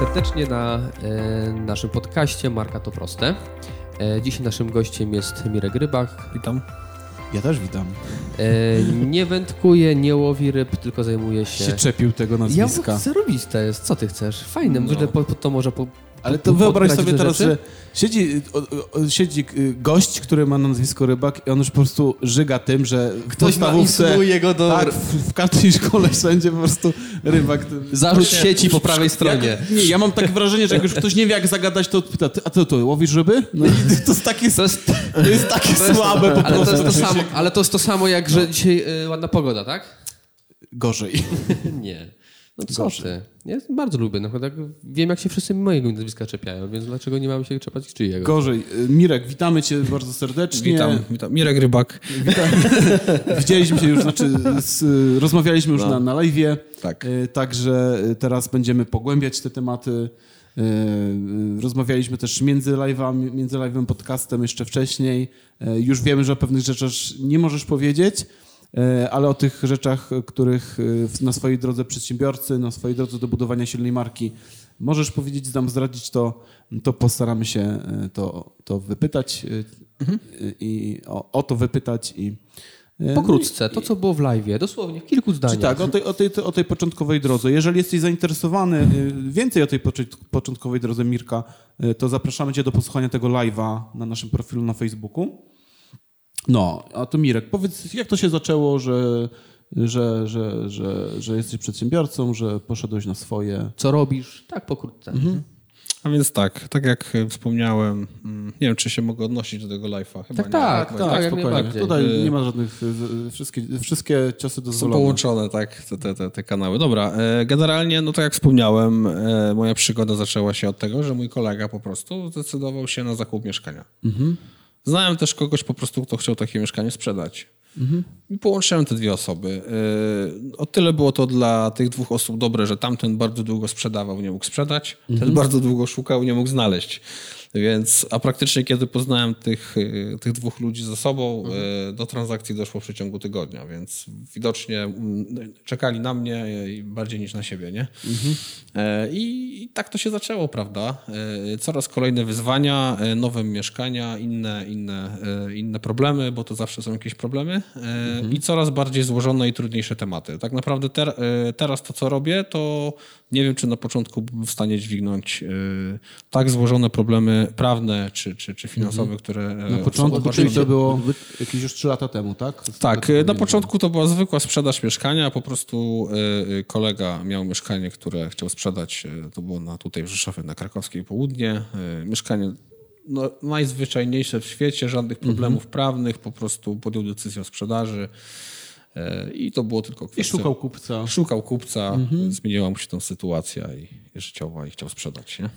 serdecznie na e, naszym podcaście Marka to Proste. E, dzisiaj naszym gościem jest Mirek Rybak. Witam. Ja też witam. E, nie wędkuje, nie łowi ryb, tylko zajmuje się... Się czepił tego Ja nazwiska. chcę robić to jest, co ty chcesz? Fajne, No. no. po, po, to może po, Ale to wyobraź sobie teraz, rzeczy? że siedzi, o, o, siedzi y, gość, który ma nazwisko Rybak i on już po prostu żyga tym, że w Ktoś ma podstawówce... insynuuje go do... Tak, w, w każdej szkole wszędzie po prostu Rybak. Zarzut sieci po prawej stronie. Jak, nie, ja mam takie wrażenie, że jak już ktoś nie wie jak zagadać, to pyta, "Ty- a ty to łowisz ryby? No i to jest takie, To jest, to jest takie słabe po ale, to prostu. jest to samo, ale to jest to samo jak, że dzisiaj y, ładna pogoda, tak? Gorzej. Nie. No co ty? Ja bardzo lubię. No, tak wiem, jak się wszyscy mojego nazwiska czepiają, więc dlaczego nie mamy się czepać czyjego? Gorzej. Y, Mirek, witamy cię bardzo serdecznie. Witam, witam. Mirek Rybak. Widzieliśmy się już, znaczy z, rozmawialiśmy już No. na, na live'ie, Tak. y, także y, teraz będziemy pogłębiać te tematy. Rozmawialiśmy też między live'ami, między live'em podcastem jeszcze wcześniej. Już wiemy, że o pewnych rzeczach nie możesz powiedzieć, ale o tych rzeczach, których w- na swojej drodze przedsiębiorcy, na swojej drodze do budowania silnej marki możesz powiedzieć, nam zdradzić, to, to postaramy się y, to, to wypytać y, i o, o to wypytać i y, Pokrótce, to co było w live, dosłownie w kilku zdaniach. czy tak, o tej, o, tej, o tej początkowej drodze. Jeżeli jesteś zainteresowany więcej o tej początkowej drodze Mirka, to zapraszamy Cię do posłuchania tego live'a na naszym profilu na Facebooku. No, a to Mirek, powiedz, jak to się zaczęło, że, że, że, że, że jesteś przedsiębiorcą, że poszedłeś na swoje... Co robisz? Tak, pokrótce. A więc tak, tak jak wspomniałem, mm, nie wiem, czy się mogę odnosić do tego live'a. Chyba Tak, nie. tak, tak, nie. jak spokojnie. Tutaj Y- nie ma żadnych... y, Wszystkie, wszystkie ciosy Są dozwolone. połączone, tak, te, te, te, te kanały. Dobra, e, generalnie, no tak jak wspomniałem, e, moja przygoda zaczęła się od tego, że mój kolega po prostu zdecydował się na zakup mieszkania. Znałem też kogoś po prostu, kto chciał takie mieszkanie sprzedać. I połączyłem te dwie osoby. E, O tyle było to dla tych dwóch osób dobre, że tamten bardzo długo sprzedawał, nie mógł sprzedać, ten bardzo długo szukał, nie mógł znaleźć. Więc, a praktycznie kiedy poznałem tych, e, tych dwóch ludzi ze sobą, e, do transakcji doszło w przeciągu tygodnia, więc widocznie czekali na mnie bardziej niż na siebie, nie? E, I, I tak to się zaczęło, prawda? E, Coraz kolejne wyzwania, e, nowe mieszkania, inne, inne, inne problemy, bo to zawsze są jakieś problemy e, i coraz bardziej złożone i trudniejsze tematy. Tak naprawdę ter, teraz to, co robię, to nie wiem, czy na początku byłem w stanie dźwignąć e, tak złożone problemy prawne czy, czy, czy finansowe, które... e, Na początku, czyli to było jakieś już trzy lata temu, tak? tak, e, na początku to była zwykła sprzedaż mieszkania, po prostu e, e, kolega miał mieszkanie, które chciał sprzedać, to było na, tutaj w Rzeszowie, na Krakowskiej Południe. Mieszkanie no, najzwyczajniejsze w świecie, żadnych problemów prawnych, po prostu podjął decyzję o sprzedaży i to było tylko I kwestia... szukał kupca. Szukał kupca, zmieniła mu się tą sytuacja i, i życiowa i chciał sprzedać, nie?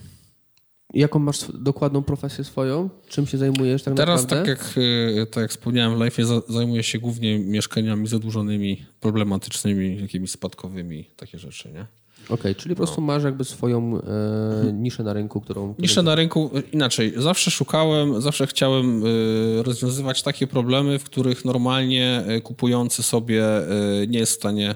Jaką masz dokładną profesję swoją? Czym się zajmujesz tak Teraz, naprawdę? tak jak, y, tak jak wspomniałem w live, zajmuję się głównie mieszkaniami zadłużonymi, problematycznymi, jakimiś spadkowymi, takie rzeczy, nie? Okej, czyli po prostu masz jakby swoją e, niszę na rynku, którą... Niszę na rynku, inaczej, zawsze szukałem, zawsze chciałem y, rozwiązywać takie problemy, w których normalnie y, kupujący sobie y, nie jest w stanie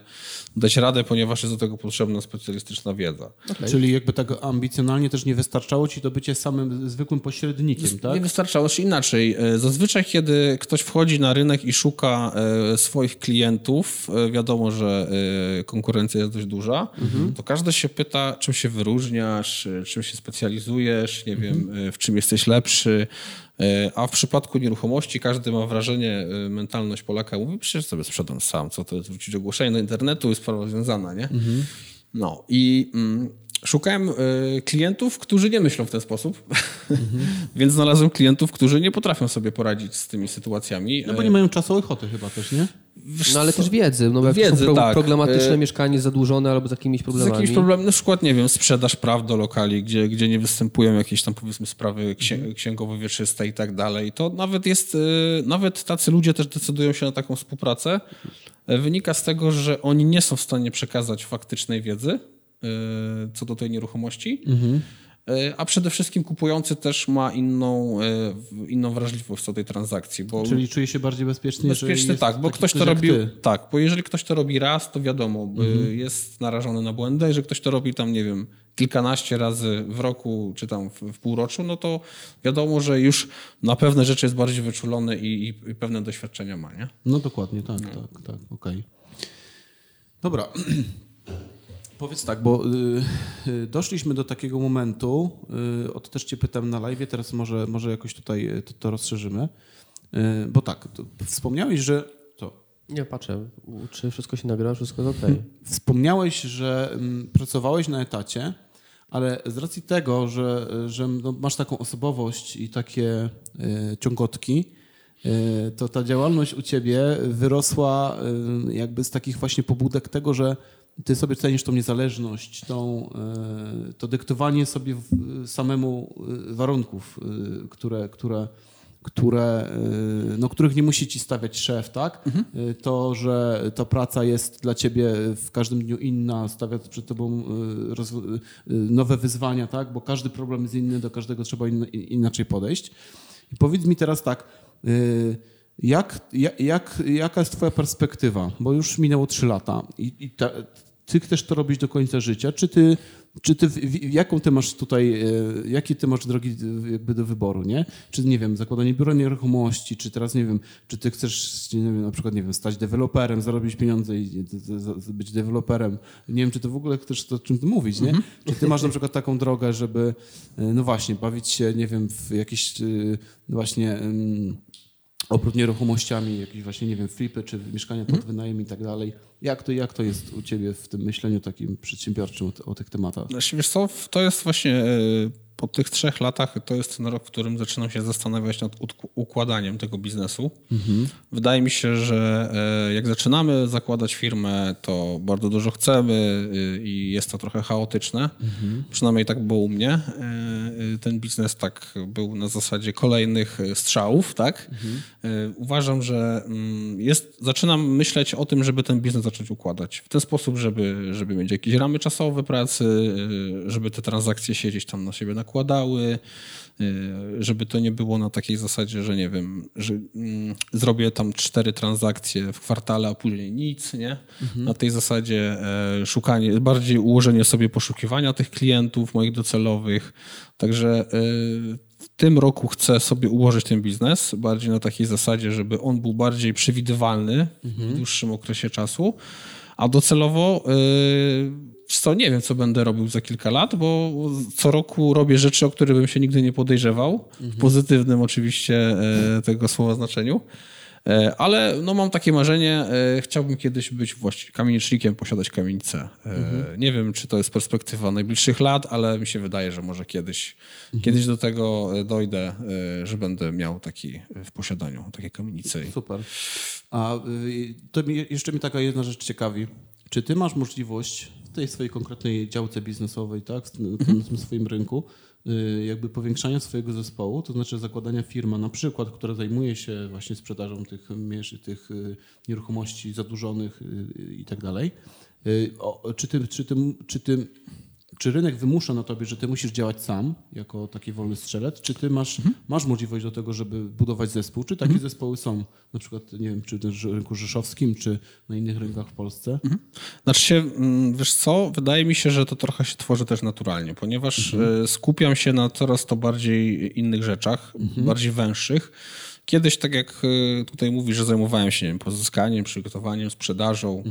dać radę, ponieważ jest do tego potrzebna specjalistyczna wiedza. Czyli jakby tak ambicjonalnie też nie wystarczało ci to bycie samym zwykłym pośrednikiem, tak? Nie wystarczało się inaczej. E, Zazwyczaj, kiedy ktoś wchodzi na rynek i szuka e, swoich klientów, e, wiadomo, że konkurencja jest dość duża, to każdy się pyta, czym się wyróżniasz, czym się specjalizujesz, nie wiem, e, w czym jesteś lepszy. E, A w przypadku nieruchomości każdy ma wrażenie, e, mentalność Polaka mówi, przecież sobie sprzedam sam, co to jest, wrócić ogłoszenie do internetu i sprawa rozwiązana, nie? No i mm, szukałem y, klientów, którzy nie myślą w ten sposób, więc znalazłem klientów, którzy nie potrafią sobie poradzić z tymi sytuacjami. No bo nie mają czasu ochoty chyba też, nie? No ale też wiedzy, no bo jak Wiedzy, są pro, tak. problematyczne E, mieszkanie zadłużone albo z jakimiś z problemami. jakimś problemem, na przykład, nie wiem, sprzedaż praw do lokali, gdzie, gdzie nie występują jakieś tam, powiedzmy, sprawy księ, księgowe, wieczyste i tak dalej, to nawet jest, y, nawet tacy ludzie też decydują się na taką współpracę. Y, Wynika z tego, że oni nie są w stanie przekazać faktycznej wiedzy y, co do tej nieruchomości. e, a przede wszystkim kupujący też ma inną, e, inną wrażliwość co do tej transakcji. Bo Czyli czuje się bardziej bezpiecznie, bezpieczny tak, bo ktoś to ty. Tak, bo jeżeli ktoś to robi raz, to wiadomo, y, jest narażony na błędy. Jeżeli ktoś to robi tam, nie wiem, kilkanaście razy w roku czy tam w, w półroczu, no to wiadomo, że już na pewne rzeczy jest bardziej wyczulony i, i, pewne doświadczenia ma, nie? No dokładnie, tak, tak, tak, okej. Dobra. Powiedz tak, bo y, y, doszliśmy do takiego momentu, y, o to też cię pytam na live, teraz może, może jakoś tutaj y, to, to rozszerzymy, y, bo tak, wspomniałeś, że to, Nie, patrzę, czy wszystko się nagra, wszystko jest okej. Wspomniałeś, że mm, pracowałeś na etacie, ale z racji tego, że, że no, masz taką osobowość i takie y, ciągotki, y, to ta działalność u ciebie wyrosła y, jakby z takich właśnie pobudek tego, że ty sobie cenisz tą niezależność, tą, y, to dyktowanie sobie samemu y, warunków, y, które, które, które, no, których nie musi ci stawiać szef, tak? Y, To, że ta praca jest dla ciebie w każdym dniu inna, stawia przed tobą nowe wyzwania, tak? Bo każdy problem jest inny, do każdego trzeba in, inaczej podejść. I powiedz mi teraz tak, jak, jak, jak, jaka jest twoja perspektywa? Bo już minęło trzy lata i, i ta, ty chcesz to robić do końca życia, czy ty, czy ty jaką ty masz tutaj, e, jakie ty masz drogi e, jakby do wyboru, nie? Czy, nie wiem, zakładanie biura nieruchomości, czy teraz, nie wiem, czy ty chcesz, nie wiem, na przykład, nie wiem, stać deweloperem, zarobić pieniądze i być deweloperem. Nie wiem, czy ty w ogóle chcesz to, o czym ty mówić, nie? Czy ty masz na przykład taką drogę, żeby, e, no właśnie, bawić się, nie wiem, w jakieś e, właśnie... oprócz nieruchomościami, jakieś właśnie, nie wiem, flipy czy mieszkania pod wynajem i tak dalej. Jak to, jak to jest u ciebie w tym myśleniu takim przedsiębiorczym o, o tych tematach? Znaczy, wiesz co, to jest właśnie e, po tych trzech latach, to jest ten rok, w którym zaczynam się zastanawiać nad układaniem tego biznesu. Wydaje mi się, że e, jak zaczynamy zakładać firmę, to bardzo dużo chcemy e, i jest to trochę chaotyczne. Przynajmniej tak było u mnie. E, Ten biznes tak był na zasadzie kolejnych strzałów, tak? E, Uważam, że mm, jest, zaczynam myśleć o tym, żeby ten biznes zacząć układać w ten sposób, żeby, żeby mieć jakieś ramy czasowe pracy, żeby te transakcje się gdzieś tam na siebie nakładały, y, żeby to nie było na takiej zasadzie, że nie wiem, że mm, zrobię tam cztery transakcje w kwartale, a później nic, nie? Na tej zasadzie e, szukanie, bardziej ułożenie sobie poszukiwania tych klientów moich docelowych. Także y, w tym roku chcę sobie ułożyć ten biznes bardziej na takiej zasadzie, żeby on był bardziej przewidywalny w dłuższym okresie czasu, a docelowo yy, co nie wiem, co będę robił za kilka lat, bo co roku robię rzeczy, o które bym się nigdy nie podejrzewał, w pozytywnym oczywiście e, tego słowa znaczeniu. E, Ale no, mam takie marzenie, e, chciałbym kiedyś być właśnie kamienicznikiem, posiadać kamienicę. E, Nie wiem, czy to jest perspektywa najbliższych lat, ale mi się wydaje, że może kiedyś, kiedyś do tego dojdę, że będę miał taki w posiadaniu takiej kamienicy. I- Super. A y, to mi, jeszcze mnie taka jedna rzecz ciekawi. Czy ty masz możliwość tej swojej konkretnej działce biznesowej, tak, w tym, w tym swoim rynku, y, jakby powiększania swojego zespołu, to znaczy zakładania firma na przykład, która zajmuje się właśnie sprzedażą tych, tych y, nieruchomości zadłużonych y, i tak dalej. Czy ty, czy, ty, czy ty czy rynek wymusza na tobie, że ty musisz działać sam, jako taki wolny strzelec, czy ty masz, masz możliwość do tego, żeby budować zespół? Czy takie zespoły są, na przykład, nie wiem, czy na rynku rzeszowskim, czy na innych rynkach w Polsce? Znaczy się, mm, wiesz co, wydaje mi się, że to trochę się tworzy też naturalnie, ponieważ e, skupiam się na coraz to bardziej innych rzeczach, bardziej węższych. Kiedyś, tak jak e, tutaj mówisz, że zajmowałem się wiem, pozyskaniem, przygotowaniem, sprzedażą.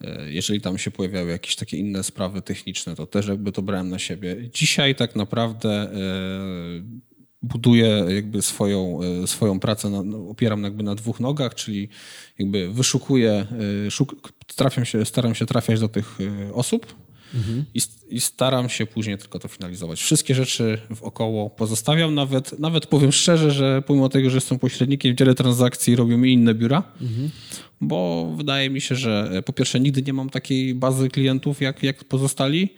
E, Jeżeli tam się pojawiały jakieś takie inne sprawy techniczne, to też jakby to brałem na siebie. Dzisiaj tak naprawdę e, buduję jakby swoją, swoją pracę, na, no, opieram jakby na dwóch nogach, czyli jakby wyszukuję, szuk, trafiam się, staram się trafiać do tych e, osób i, staram się później tylko to finalizować. Wszystkie rzeczy wokoło pozostawiam, nawet, nawet powiem szczerze, że pomimo tego, że jestem pośrednikiem, wiele transakcji robią mi inne biura, bo wydaje mi się, że e, po pierwsze nigdy nie mam takiej bazy klientów jak, jak pozostali,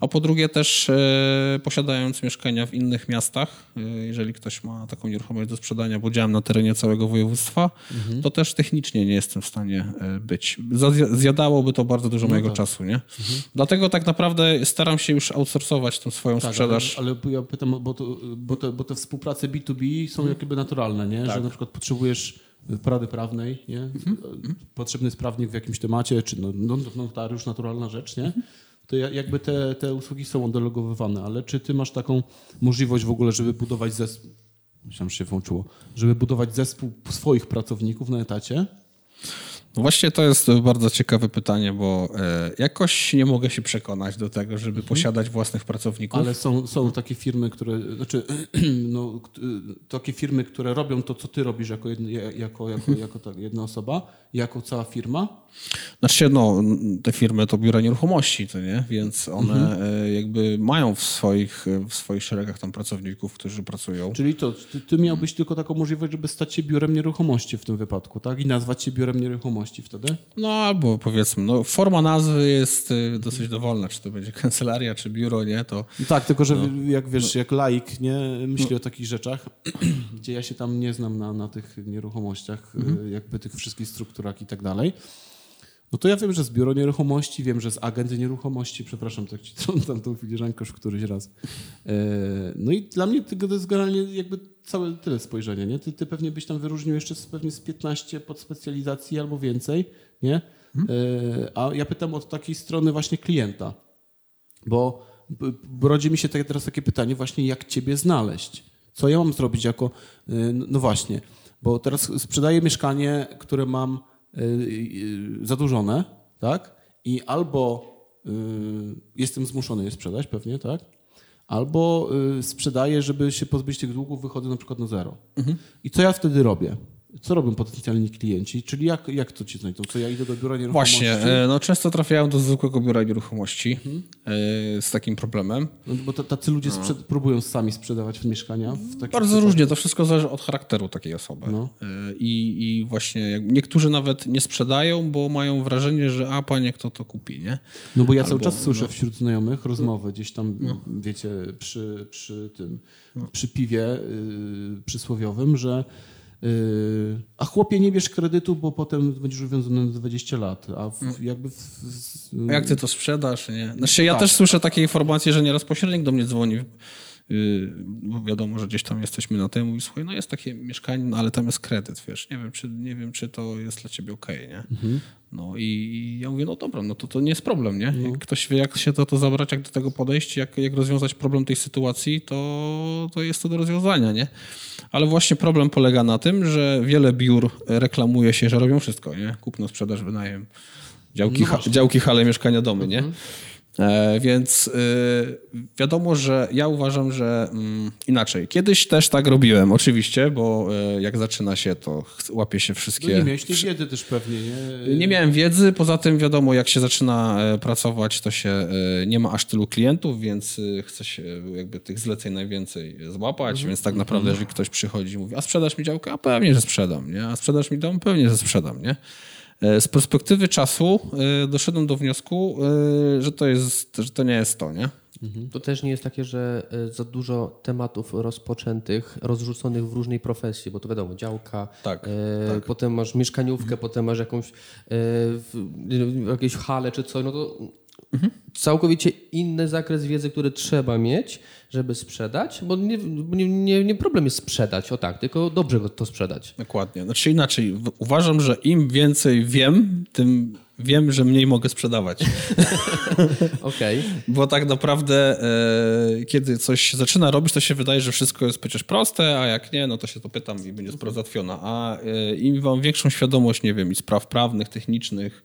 a po drugie też e, posiadając mieszkania w innych miastach, e, jeżeli ktoś ma taką nieruchomość do sprzedania, bo działam na terenie całego województwa, to też technicznie nie jestem w stanie być. Zjadałoby to bardzo dużo mojego czasu, nie? Dlatego tak naprawdę staram się już outsourcować tą swoją Tak, sprzedaż. ale, ale ja pytam, bo, to, bo, te, bo te współprace B2B są jakby naturalne, nie? że na przykład potrzebujesz porady prawnej, nie? potrzebny jest prawnik w jakimś temacie, czy no, no, notariusz, naturalna rzecz, nie? to ja- jakby te, te usługi są oddelegowywane, ale czy ty masz taką możliwość w ogóle, żeby budować zespół, myślałem, że się włączyło, żeby budować zespół swoich pracowników na etacie? No Właśnie to jest bardzo ciekawe pytanie, bo e, jakoś nie mogę się przekonać do tego, żeby posiadać własnych pracowników. Ale są, są takie firmy, które, znaczy, no, k- takie firmy, które robią to, co ty robisz jako, jedno, jako, jako, jako ta jedna osoba, jako cała firma. Znaczy, no, te firmy to biura nieruchomości, to nie? Więc one e, jakby mają w swoich, w swoich szeregach tam pracowników, którzy pracują. Czyli to, ty, ty miałbyś tylko taką możliwość, żeby stać się biurem nieruchomości w tym wypadku, tak? I nazwać się biurem nieruchomości wtedy? No albo powiedzmy, no, forma nazwy jest e, dosyć dowolna, czy to będzie kancelaria, czy biuro, nie? To No tak, tylko że jak wiesz, jak laik nie myśli o takich rzeczach, gdzie ja się tam nie znam na, na tych nieruchomościach, y, jakby tych wszystkich strukturach i tak dalej, no to ja wiem, że z biuro nieruchomości, wiem, że z agent nieruchomości, przepraszam, tak ci trącam tą filiżankę już któryś raz. E, No i dla mnie to jest generalnie jakby całe tyle spojrzenia, nie? Ty, ty pewnie byś tam wyróżnił jeszcze pewnie z 15 podspecjalizacji albo więcej, nie? E, A ja pytam od takiej strony właśnie klienta. Bo rodzi mi się teraz takie pytanie właśnie, jak ciebie znaleźć? Co ja mam zrobić jako... y, No właśnie, bo teraz sprzedaję mieszkanie, które mam zadłużone, tak? I albo y, jestem zmuszony je sprzedać pewnie, tak? Albo y, sprzedaję, żeby się pozbyć tych długów, wychodzę na przykład na zero. I co ja wtedy robię? Co robią potencjalni klienci? Czyli jak, jak to ci znajdą? Co ja idę do biura nieruchomości? właśnie, e, no często trafiają do zwykłego biura nieruchomości e, z takim problemem. No, bo tacy ludzie sprzed, próbują sami sprzedawać mieszkania w Bardzo różnie, to wszystko zależy od charakteru takiej osoby. No. E, I, I właśnie niektórzy nawet nie sprzedają, bo mają wrażenie, że a panie kto to kupi, nie? No bo ja cały czas słyszę wśród znajomych rozmowy gdzieś tam, wiecie, przy, przy tym, przy piwie y, przysłowiowym, że a chłopie nie bierz kredytu, bo potem będziesz uwiązany na 20 lat, a w, jakby w, A jak ty to sprzedasz, nie? Znaczy ja Tak. też słyszę takie informacje, że nieraz pośrednik do mnie dzwoni, yy, bo wiadomo, że gdzieś tam jesteśmy na tym, mówi, słuchaj, no jest takie mieszkanie, no ale tam jest kredyt, wiesz, nie wiem, czy, nie wiem, czy to jest dla ciebie okej, nie? No i, ja mówię, no dobra, no to to nie jest problem, nie? Jak ktoś wie, jak się to, to zabrać, jak do tego podejść, jak, jak rozwiązać problem tej sytuacji, to, to jest to do rozwiązania, nie? Ale właśnie problem polega na tym, że wiele biur reklamuje się, że robią wszystko, nie? Kupno, sprzedaż, wynajem, działki, ha, działki hale, mieszkania, domy, nie? E, więc y, wiadomo, że ja uważam, że mm, inaczej. Kiedyś też tak robiłem, oczywiście, bo y, jak zaczyna się, to łapie się no wszystkie... nie miałeś tej wiedzy też pewnie, nie? Nie miałem wiedzy, poza tym wiadomo, jak się zaczyna e, pracować, to się e, nie ma aż tylu klientów, więc e, chce się jakby tych zleceń najwięcej złapać, więc tak naprawdę, jeżeli ktoś przychodzi i mówi, a sprzedasz mi działkę? A pewnie, że sprzedam, nie? A sprzedasz mi dom? Pewnie, że sprzedam, nie? E, Z perspektywy czasu e, doszedłem do wniosku, e, że to, jest, że to nie jest to, nie? To też nie jest takie, że za dużo tematów rozpoczętych, rozrzuconych w różnej profesji, bo to wiadomo, działka, Tak, e, potem masz mieszkaniówkę, potem masz jakąś e, jakieś hale czy coś, no to całkowicie inny zakres wiedzy, który trzeba mieć, żeby sprzedać, bo nie, nie, nie, problem jest sprzedać, o tak, tylko dobrze to sprzedać. Dokładnie. Znaczy inaczej, uważam, że im więcej wiem, tym wiem, że mniej mogę sprzedawać. Okej. Bo tak naprawdę, e, kiedy coś się zaczyna robić, to się wydaje, że wszystko jest przecież proste, a jak nie, no to się to pytam i będzie sprawa załatwiona. A e, im mam większą świadomość, nie wiem, i spraw prawnych, technicznych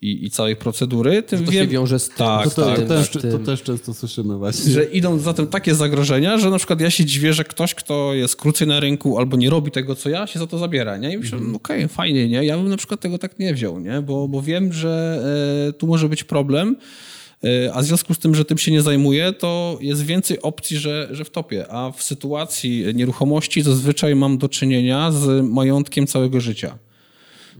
i, i całej procedury, tym To się wiem, wiąże z tym. Tak, To, to, tak, też, tak. to też często słyszymy właśnie. że idą za tym takie zagrożenia, że na przykład ja się dziwię, że ktoś, kto jest krócej na rynku albo nie robi tego, co ja, się za to zabiera, nie? I myślę, no okej, fajnie, nie? Ja bym na przykład tego tak nie wziął, nie? Bo, bo wiem, że e, tu może być problem, e, a w związku z tym, że tym się nie zajmuję, to jest więcej opcji, że, że wtopię. A w sytuacji nieruchomości zazwyczaj mam do czynienia z majątkiem całego życia.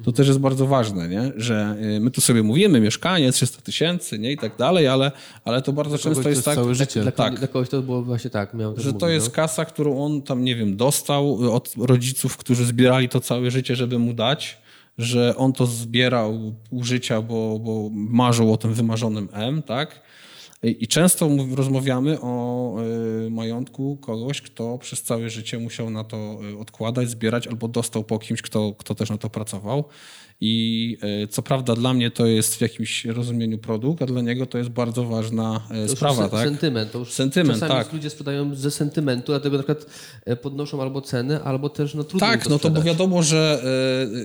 To też jest bardzo ważne, nie? że y, my tu sobie mówimy mieszkanie 300 tysięcy nie? i tak dalej, ale, ale to bardzo często to jest tak, całe życie. Dla, Tak. dla kogoś to było właśnie tak. Miałem że to jest kasa, którą on tam, nie wiem, dostał od rodziców, którzy zbierali to całe życie, żeby mu dać, że on to zbierał pół życia, bo, bo marzył o tym wymarzonym M, tak? I często rozmawiamy o y, majątku kogoś, kto przez całe życie musiał na to y, odkładać, zbierać albo dostał po kimś, kto, kto też na to pracował. I y, co prawda dla mnie to jest w jakimś rozumieniu produkt, a dla niego to jest bardzo ważna y, To sprawa, tak? Sentyment. To już Sentyment, czasami tak. ludzie sprzedają ze sentymentu, dlatego na przykład e, podnoszą albo ceny, albo też no, trudno Tak, no to bo wiadomo, że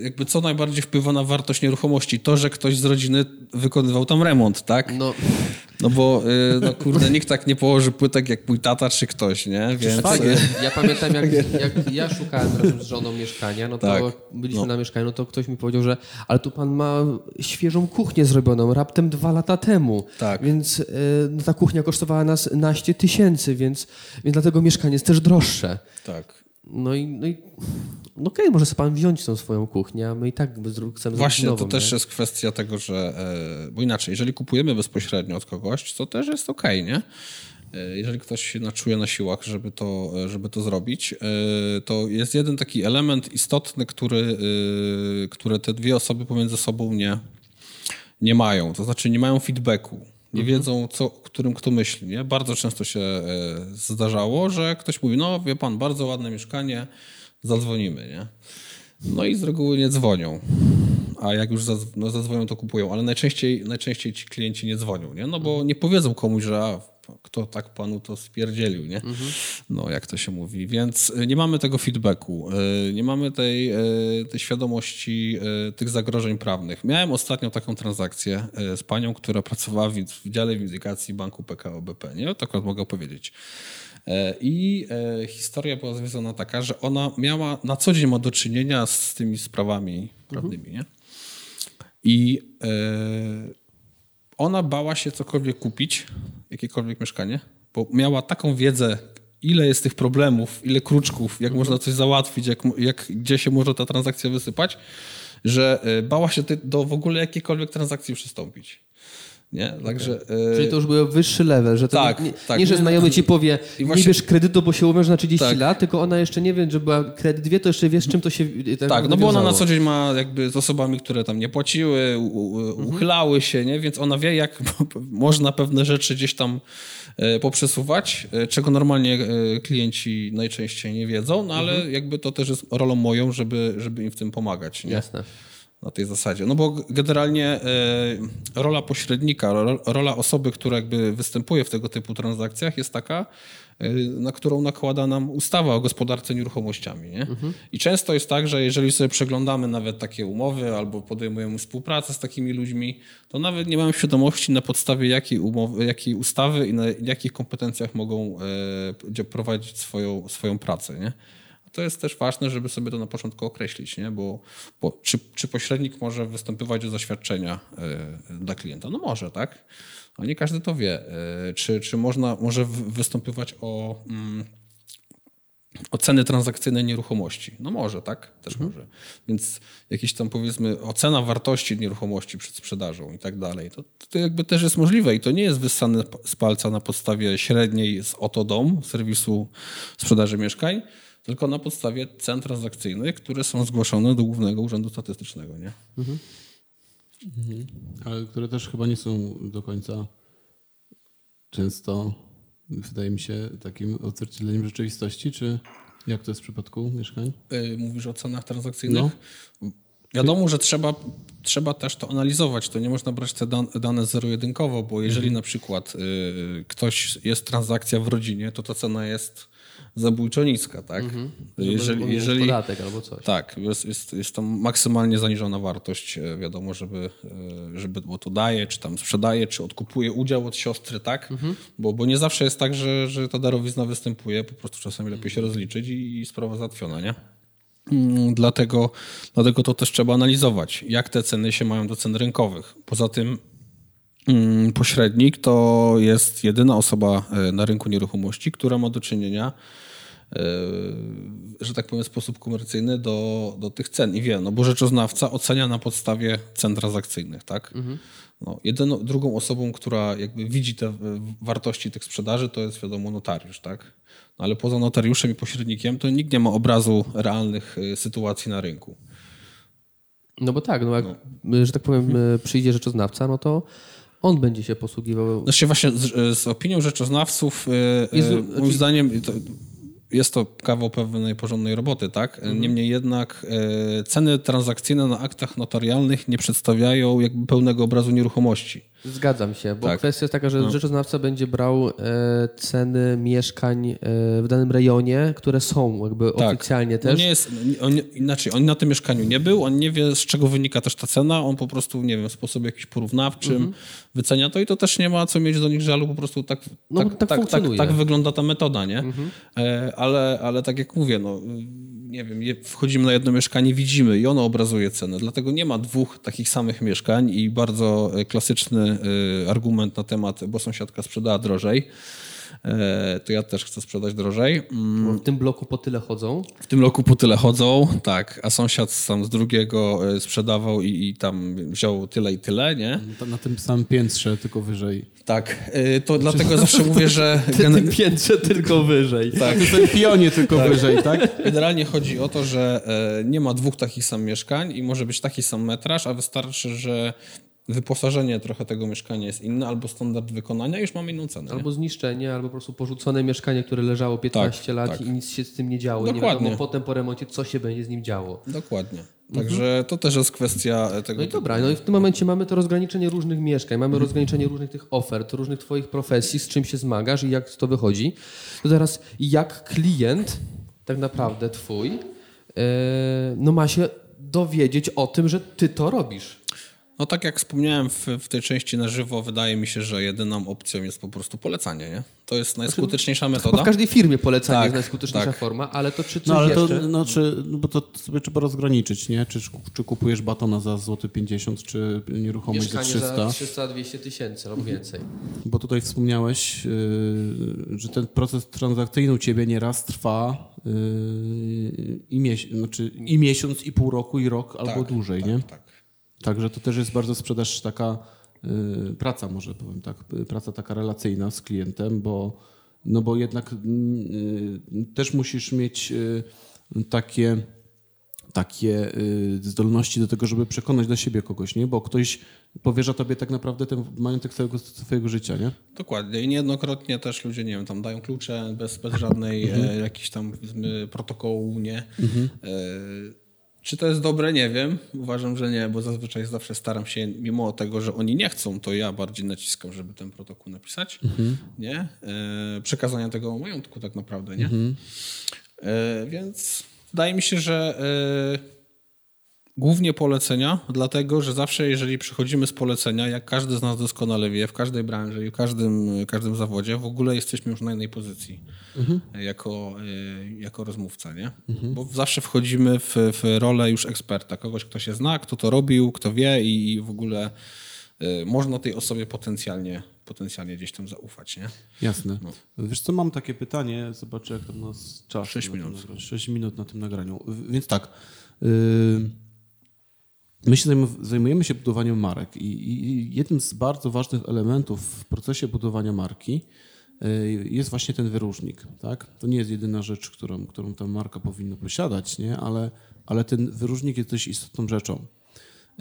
e, jakby co najbardziej wpływa na wartość nieruchomości? To, że ktoś z rodziny wykonywał tam remont, tak? No, No bo e, no kurde, nikt tak nie położy płytek jak mój tata czy ktoś, nie? Więc e, ja pamiętam, jak, jak ja szukałem razem z żoną mieszkania, no to Tak. byliśmy No. na mieszkaniu, no to ktoś mi powiedział, że ale tu pan ma świeżą kuchnię zrobioną, raptem dwa lata temu. Tak. Więc e, no, ta kuchnia kosztowała nas naście tysięcy, więc, więc dlatego mieszkanie jest też droższe. tak. No i, no i no okej, może sobie pan wziąć tą swoją kuchnię, a my i tak chcemy Właśnie, zrobić to nową, też nie? jest kwestia tego, że. e, Bo inaczej, jeżeli kupujemy bezpośrednio od kogoś, to też jest okej, nie? E, Jeżeli ktoś się naczuje na siłach, żeby to, e, żeby to zrobić, e, to jest jeden taki element istotny, który, które te dwie osoby pomiędzy sobą nie, nie mają. To znaczy nie mają feedbacku. Nie wiedzą, co, którym kto myśli. Nie? Bardzo często się zdarzało, że ktoś mówi, no wie pan, bardzo ładne mieszkanie, zadzwonimy. Nie? No i z reguły nie dzwonią. A jak już zadzw- no, zadzwonią, to kupują. Ale najczęściej, najczęściej ci klienci nie dzwonią, nie? No bo nie powiedzą komuś, że a, kto tak panu to spierdzielił, nie? No jak to się mówi. Więc y, nie mamy tego feedbacku. y, Nie mamy tej, y, tej świadomości tych zagrożeń prawnych. Miałem ostatnio taką transakcję z panią, która pracowała w w Wydziale Windykacji Banku PKO BP. Nie? To akurat mogę powiedzieć. E, I e, historia była związana taka, że ona miała, na co dzień ma do czynienia z tymi sprawami prawnymi, nie? I e, ona bała się cokolwiek kupić, jakiekolwiek mieszkanie, bo miała taką wiedzę, ile jest tych problemów, ile kruczków, jak można coś załatwić, jak, jak, gdzie się może ta transakcja wysypać, że e, bała się do w ogóle jakiejkolwiek transakcji przystąpić. Nie? Także, e, Czyli to już był wyższy level, że to Tak, nie, tak. nie, że znajomy ci powie, I właśnie- nie bierz kredytu, bo się umiesz na 30 Tak. lat, tylko ona jeszcze nie wie, że była kredyt wie, to jeszcze wie, z czym to się Tak, no bo ona na co dzień ma jakby z osobami, które tam nie płaciły, u, u, uchylały się, nie? więc ona wie, jak można pewne rzeczy gdzieś tam e, poprzesuwać, e, czego normalnie klienci najczęściej nie wiedzą, no ale jakby to też jest rolą moją, żeby, żeby im w tym pomagać. Nie? Jasne. Na tej zasadzie. No bo generalnie e, rola pośrednika, ro, rola osoby, która jakby występuje w tego typu transakcjach jest taka, e, na którą nakłada nam ustawa o gospodarce nieruchomościami. Nie? I często jest tak, że jeżeli sobie przeglądamy nawet takie umowy albo podejmujemy współpracę z takimi ludźmi, to nawet nie mamy świadomości na podstawie jakiej, umowy, jakiej ustawy i na jakich kompetencjach mogą e, prowadzić swoją, swoją pracę. Nie? To jest też ważne, żeby sobie to na początku określić, nie? bo, bo czy, czy pośrednik może występować o zaświadczenia y, dla klienta? No może, tak? A nie każdy to wie. Y, czy, czy można, może występować o, mm, o ceny transakcyjne nieruchomości? No może, tak? Też może. Więc jakieś tam powiedzmy ocena wartości nieruchomości przed sprzedażą i tak dalej. To, to jakby też jest możliwe i to nie jest wyssane z palca na podstawie średniej z Oto Dom, serwisu sprzedaży mieszkań, tylko na podstawie cen transakcyjnych, które są zgłoszone do Głównego Urzędu Statystycznego. Nie? Ale które też chyba nie są do końca często, wydaje mi się, takim odzwierciedleniem rzeczywistości, czy jak to jest w przypadku mieszkań? Yy, Mówisz o cenach transakcyjnych? Wiadomo, że trzeba, trzeba też to analizować. To nie można brać te dan- dane zero-jedynkowo, bo jeżeli na przykład yy, ktoś jest transakcja w rodzinie, to ta cena jest zabójczo niska, tak? Jeżeli, Jeżeli, jeżeli, podatek albo coś. Tak, jest, jest, jest tam maksymalnie zaniżona wartość, e, wiadomo, żeby, e, żeby bo to daje, czy tam sprzedaje, czy odkupuje udział od siostry, tak? Bo, bo nie zawsze jest tak, że, że ta darowizna występuje, po prostu czasami lepiej się rozliczyć i, i sprawa załatwiona, nie? Mm, Dlatego, dlatego to też trzeba analizować, jak te ceny się mają do cen rynkowych. Poza tym mm, pośrednik to jest jedyna osoba e, na rynku nieruchomości, która ma do czynienia że tak powiem, sposób komercyjny do, do tych cen. I wie, no bo rzeczoznawca ocenia na podstawie cen transakcyjnych, tak? Mhm. No, jedyną, drugą osobą, która jakby widzi te wartości tych sprzedaży, to jest wiadomo notariusz, tak? No, ale poza notariuszem i pośrednikiem, to nikt nie ma obrazu realnych sytuacji na rynku. No bo tak, no jak, no. że tak powiem, przyjdzie rzeczoznawca, no to on będzie się posługiwał. Znaczy właśnie z, z opinią rzeczoznawców, Jezu, moim znaczy... zdaniem, to, jest to kawał pewnej porządnej roboty, tak? Mhm. Niemniej jednak e, ceny transakcyjne na aktach notarialnych nie przedstawiają jakby pełnego obrazu nieruchomości. Zgadzam się, bo tak. kwestia jest taka, że no. rzeczoznawca będzie brał e, ceny mieszkań e, w danym rejonie, które są jakby tak. oficjalnie no też. Nie jest, on, inaczej, on na tym mieszkaniu nie był, on nie wie z czego wynika też ta cena, on po prostu, nie wiem, w sposób jakiś porównawczym mhm. wycenia to i to też nie ma co mieć do nich żalu, po prostu tak, no, tak, tak, tak, tak, tak, wygląda ta metoda, nie? Mhm. E, ale, ale tak jak mówię, no nie wiem, wchodzimy na jedno mieszkanie, widzimy i ono obrazuje cenę. Dlatego nie ma dwóch takich samych mieszkań i bardzo e, klasyczny e, argument na temat, bo sąsiadka sprzedała drożej to ja też chcę sprzedać drożej. Mm. W tym bloku po tyle chodzą? W tym bloku po tyle chodzą, tak. A sąsiad sam z drugiego e, sprzedawał i, i tam wziął tyle i tyle, nie? Na tym samym piętrze, tylko wyżej. Tak, e, to dlatego zawsze mówię, że... Na tym piętrze tylko wyżej. Tak. W tym pionie tylko tak. wyżej, tak? Generalnie chodzi o to, że nie ma dwóch takich samych mieszkań i może być taki sam metraż, a wystarczy, że wyposażenie trochę tego mieszkania jest inne, albo standard wykonania, już mamy inną cenę. Albo nie? zniszczenie, albo po prostu porzucone mieszkanie, które leżało 15 tak, lat tak. i nic się z tym nie działo. Dokładnie. Nie wiadomo potem po remoncie, co się będzie z nim działo. Dokładnie. Także mhm. to też jest kwestia tego. No i dobra, no i w tym momencie mamy to rozgraniczenie różnych mieszkań, mamy mhm. rozgraniczenie różnych tych ofert, różnych twoich profesji, z czym się zmagasz i jak to wychodzi. To teraz jak klient, tak naprawdę twój, yy, no ma się dowiedzieć o tym, że ty to robisz. No tak jak wspomniałem w, w, tej części na żywo, wydaje mi się, że jedyną opcją jest po prostu polecanie, nie? To jest najskuteczniejsza metoda. W każdej firmie polecanie tak, jest najskuteczniejsza tak. forma, ale to czy coś no, ale to, jeszcze? No, czy, no bo to sobie trzeba rozgraniczyć, nie? Czy, czy kupujesz batona za złoty 50, czy nieruchomość Mieszkanie za 300? za 300, 200 tysięcy albo więcej. Bo tutaj wspomniałeś, yy, że ten proces transakcyjny u ciebie nieraz trwa yy, i, mies znaczy, i miesiąc, i pół roku, i rok, tak, albo dłużej, tak, nie? Tak. Także to też jest bardzo sprzedaż taka y, praca, może powiem tak, praca taka relacyjna z klientem, bo, no bo jednak y, też musisz mieć y, takie takie zdolności do tego, żeby przekonać do siebie kogoś, nie? Bo ktoś powierza tobie tak naprawdę ten majątek całego swojego życia, nie? Dokładnie. I niejednokrotnie też ludzie, nie wiem, tam dają klucze bez, bez żadnej mhm. e, jakiejś tam protokołu, nie? Mhm. E, czy to jest dobre? Nie wiem. Uważam, że nie, bo zazwyczaj zawsze staram się, mimo tego, że oni nie chcą, to ja bardziej naciskam, żeby ten protokół napisać. Mhm. Nie? E, przekazania tego majątku tak naprawdę, nie? Mhm. E, więc wydaje mi się, że e, Głównie polecenia, dlatego że zawsze, jeżeli przychodzimy z polecenia, jak każdy z nas doskonale wie, w każdej branży i w każdym, każdym zawodzie, w ogóle jesteśmy już na innej pozycji mhm. jako, y, jako rozmówca, nie? Mhm. Bo zawsze wchodzimy w, w rolę już eksperta, kogoś, kto się zna, kto to robił, kto wie i, w ogóle y, można tej osobie potencjalnie, potencjalnie gdzieś tam zaufać, nie? Jasne. No. Wiesz co, mam takie pytanie, zobaczę jak tam nas czas. 6 minut. 6 minut na tym nagraniu. Więc tak, yy My się zajmujemy się budowaniem marek i jednym z bardzo ważnych elementów w procesie budowania marki y, jest właśnie ten wyróżnik. Tak? To nie jest jedyna rzecz, którą, którą ta marka powinna posiadać, nie? Ale, ale ten wyróżnik jest dość istotną rzeczą.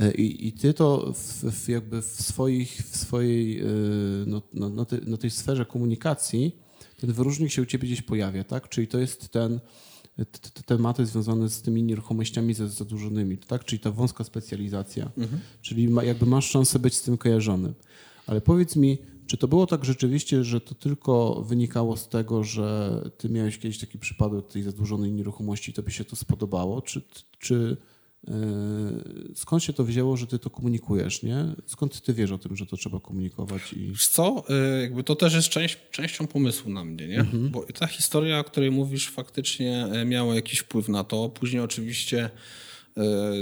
Y, I, i ty to w, w jakby w, swoich, w swojej, y, no, na, na, na tej sferze komunikacji, ten wyróżnik się u ciebie gdzieś pojawia, tak? Czyli to jest ten, te tematy związane z tymi nieruchomościami zadłużonymi, tak? czyli ta wąska specjalizacja, mhm. czyli jakby masz szansę być z tym kojarzony. Ale powiedz mi, czy to było tak rzeczywiście, że to tylko wynikało z tego, że ty miałeś kiedyś taki przypadek tej zadłużonej nieruchomości i tobie się to spodobało, czy, czy skąd się to wzięło, że ty to komunikujesz, nie? Skąd ty wiesz o tym, że to trzeba komunikować? I... Wiesz co, e, jakby to też jest część, częścią pomysłu na mnie, nie? Mhm. Bo ta historia, o której mówisz, faktycznie e, miała jakiś wpływ na to. Później oczywiście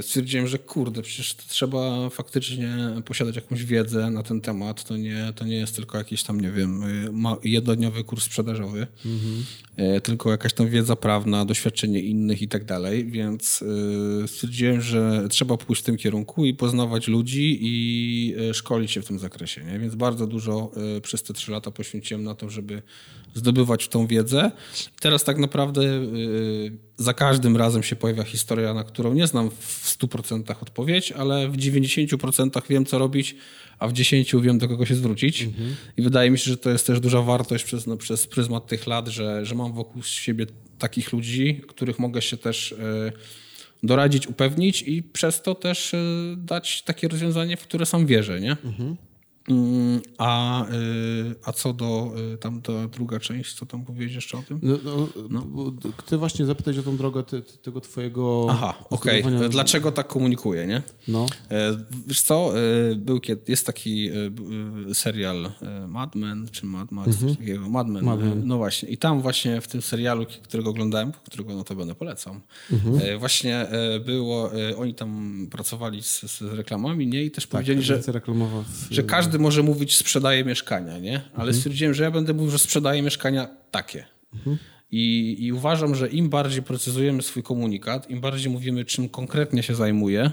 stwierdziłem, że kurde, przecież trzeba faktycznie posiadać jakąś wiedzę na ten temat. To nie, to nie jest tylko jakiś tam, nie wiem, jednodniowy kurs sprzedażowy, mhm. tylko jakaś tam wiedza prawna, doświadczenie innych i tak dalej. Więc stwierdziłem, że trzeba pójść w tym kierunku i poznawać ludzi i szkolić się w tym zakresie. Nie? Więc bardzo dużo przez te trzy lata poświęciłem na to, żeby zdobywać tą wiedzę. Teraz tak naprawdę yy, za każdym razem się pojawia historia, na którą nie znam w 100% odpowiedź, ale w 90% wiem, co robić, a w 10% wiem, do kogo się zwrócić. Mhm. I wydaje mi się, że to jest też duża wartość przez, no, przez pryzmat tych lat, że, że mam wokół siebie takich ludzi, których mogę się też yy, doradzić, upewnić i przez to też dać takie rozwiązanie, w które sam wierzę. Nie? Mhm. Mm, a, y, a co do y, tam ta druga część, co tam powiedzieć jeszcze o tym? No, no, no. Chcę właśnie zapytać o tą drogę ty, tego twojego... Aha, okej. Okay. Dlaczego tak komunikuję, nie? No. E, wiesz co, e, był, jest taki e, serial Mad Men, czy Mad Max, mhm. takiego, Mad Men. Mad Men. No właśnie. I tam właśnie w tym serialu, którego oglądałem, którego notabene polecam, mhm. właśnie było, oni tam pracowali z, z reklamami, nie? I też tak, powiedzieli, że, że każdy każdy może mówić sprzedaje mieszkania, nie? Ale mhm. stwierdziłem, że ja będę mówił, że sprzedaję mieszkania takie. Mhm. I, I, uważam, że im bardziej precyzujemy swój komunikat, im bardziej mówimy, czym konkretnie się zajmuje,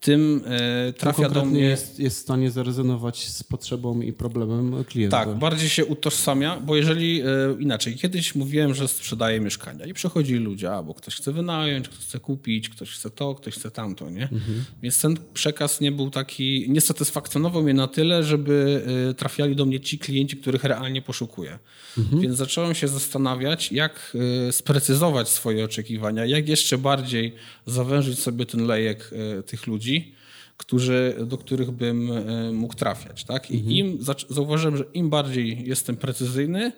tym e, trafia do mnie. Jest, jest w stanie zarezonować z potrzebą i problemem klienta. Tak, bardziej się utożsamia, bo jeżeli e, inaczej, kiedyś mówiłem, że sprzedaję mieszkania i przychodzili ludzie, albo ktoś chce wynająć, ktoś chce kupić, ktoś chce to, ktoś chce tamto, nie? Mhm. Więc ten przekaz nie był taki, nie satysfakcjonował mnie na tyle, żeby e, trafiali do mnie ci klienci, których realnie poszukuję. Mhm. Więc zacząłem się zastanawiać, jak sprecyzować swoje oczekiwania, jak jeszcze bardziej zawężyć sobie ten lejek tych ludzi ludzi, którzy, do których bym e, mógł trafiać. Tak? I mhm. im, zauważyłem, że im bardziej jestem precyzyjny,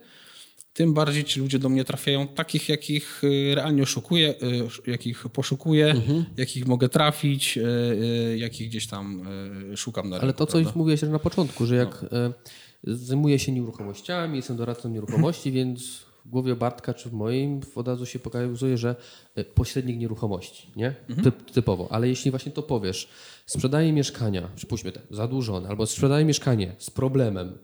tym bardziej ci ludzie do mnie trafiają takich, jakich e, realnie oszukuję, e, jakich poszukuję, mhm. jakich mogę trafić, jakich gdzieś tam szukam na rynku. Ale to, co już mówiłeś na początku, że jak no. zajmuję się nieruchomościami, jestem doradcą nieruchomości, więc głowie Bartka czy w moim od razu się pokazuje, że e, pośrednik nieruchomości, nie? Mhm. Typ, typowo. Ale jeśli właśnie to powiesz, sprzedaję mieszkania, przypuśćmy te, zadłużone, albo sprzedaję mieszkanie z problemem,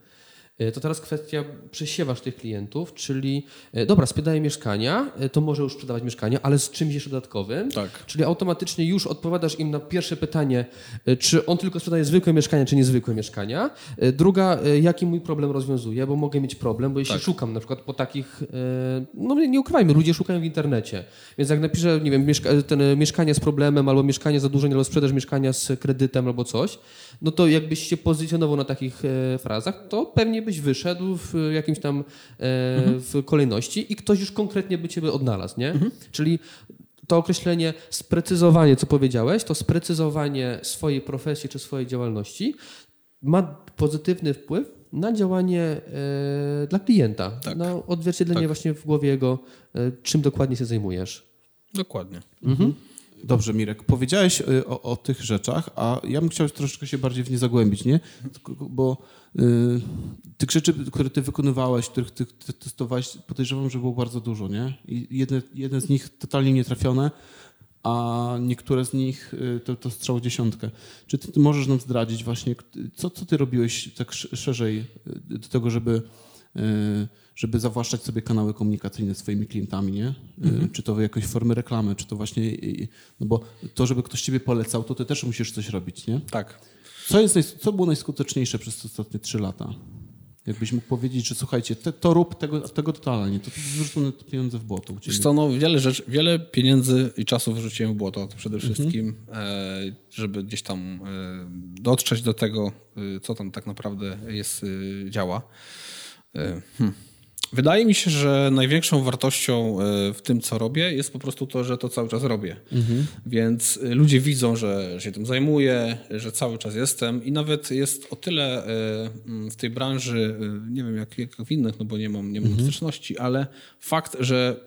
to teraz kwestia, przesiewasz tych klientów, czyli e, dobra, sprzedaję mieszkania, e, to może już sprzedawać mieszkania, ale z czymś jeszcze dodatkowym. Tak. Czyli automatycznie już odpowiadasz im na pierwsze pytanie, czy on tylko sprzedaje zwykłe mieszkania, czy niezwykłe mieszkania. Druga, jaki mój problem rozwiązuje, bo mogę mieć problem, bo jeśli tak. szukam na przykład po takich, no nie ukrywajmy, ludzie szukają w internecie. Więc jak napiszę, nie wiem, mieszka ten mieszkanie z problemem, albo mieszkanie zadłużenie, albo sprzedaż mieszkania z kredytem, albo coś, no to jakbyś się pozycjonował na takich frazach, to pewnie byś wyszedł w jakimś tam e, mhm. w kolejności i ktoś już konkretnie by ciebie odnalazł, nie? Mhm. Czyli to określenie sprecyzowanie, co powiedziałeś, to sprecyzowanie swojej profesji czy swojej działalności ma pozytywny wpływ na działanie e, dla klienta, tak. na odzwierciedlenie tak. właśnie w głowie jego, e, czym dokładnie się zajmujesz. Dokładnie. Mhm. Dobrze, Mirek, powiedziałeś y, o, o, tych rzeczach, a ja bym chciał troszeczkę się bardziej w nie zagłębić, nie? Bo y, tych rzeczy, które ty wykonywałeś, których ty, ty testowałeś, podejrzewam, że było bardzo dużo, nie? I jedne, jedne z nich totalnie nietrafione, a niektóre z nich y, to, to strzał dziesiątkę. Czy ty, ty możesz nam zdradzić właśnie, co, co ty robiłeś tak szerzej y, do tego, żeby Y, żeby zawłaszczać sobie kanały komunikacyjne z swoimi klientami, nie? Y, mhm. Czy to jakieś formy reklamy, czy to właśnie, no bo to, żeby ktoś ciebie polecał, to ty też musisz coś robić, nie? Tak. Co, jest, co było najskuteczniejsze przez ostatnie trzy lata? Jakbyś mógł powiedzieć, że słuchajcie, te, to rób tego, tego totalnie, to wyrzucone pieniądze w błoto. Wiesz co, no wiele rzeczy, wiele pieniędzy i czasu wyrzuciłem w błoto przede mhm. wszystkim, mhm. żeby gdzieś tam e, dotrzeć do tego, e, co tam tak naprawdę jest, działa. Hmm. Wydaje mi się, że największą wartością e, w tym, co robię, jest po prostu to, że to cały czas robię. Mhm. Więc e, ludzie widzą, że się tym zajmuję, że cały czas jestem i nawet jest o tyle w tej branży, nie wiem jak, jak w innych, no bo nie mam, nie mam mhm. styczności, ale fakt, że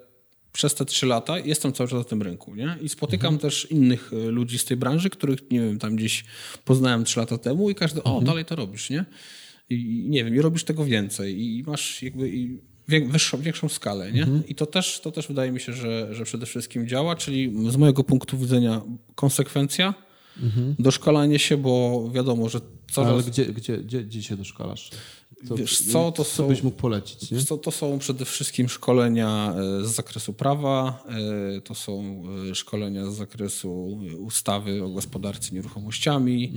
przez te trzy lata jestem cały czas na tym rynku, nie? I spotykam mhm. też innych ludzi z tej branży, których, nie wiem, tam gdzieś poznałem trzy lata temu i każdy, o, mhm. dalej to robisz, nie? I nie wiem, i robisz tego więcej i masz jakby i wyższą, większą skalę. Nie? I to też, to też wydaje mi się, że, że przede wszystkim działa, czyli z mojego punktu widzenia konsekwencja, doszkalanie się, bo wiadomo, że coraz... Ale gdzie, gdzie, gdzie, gdzie się doszkalasz? Co, Wiesz co, to co są- byś mógł polecić, nie? Co, to są przede wszystkim szkolenia e, z zakresu prawa, e, to są e, szkolenia z zakresu ustawy o gospodarce nieruchomościami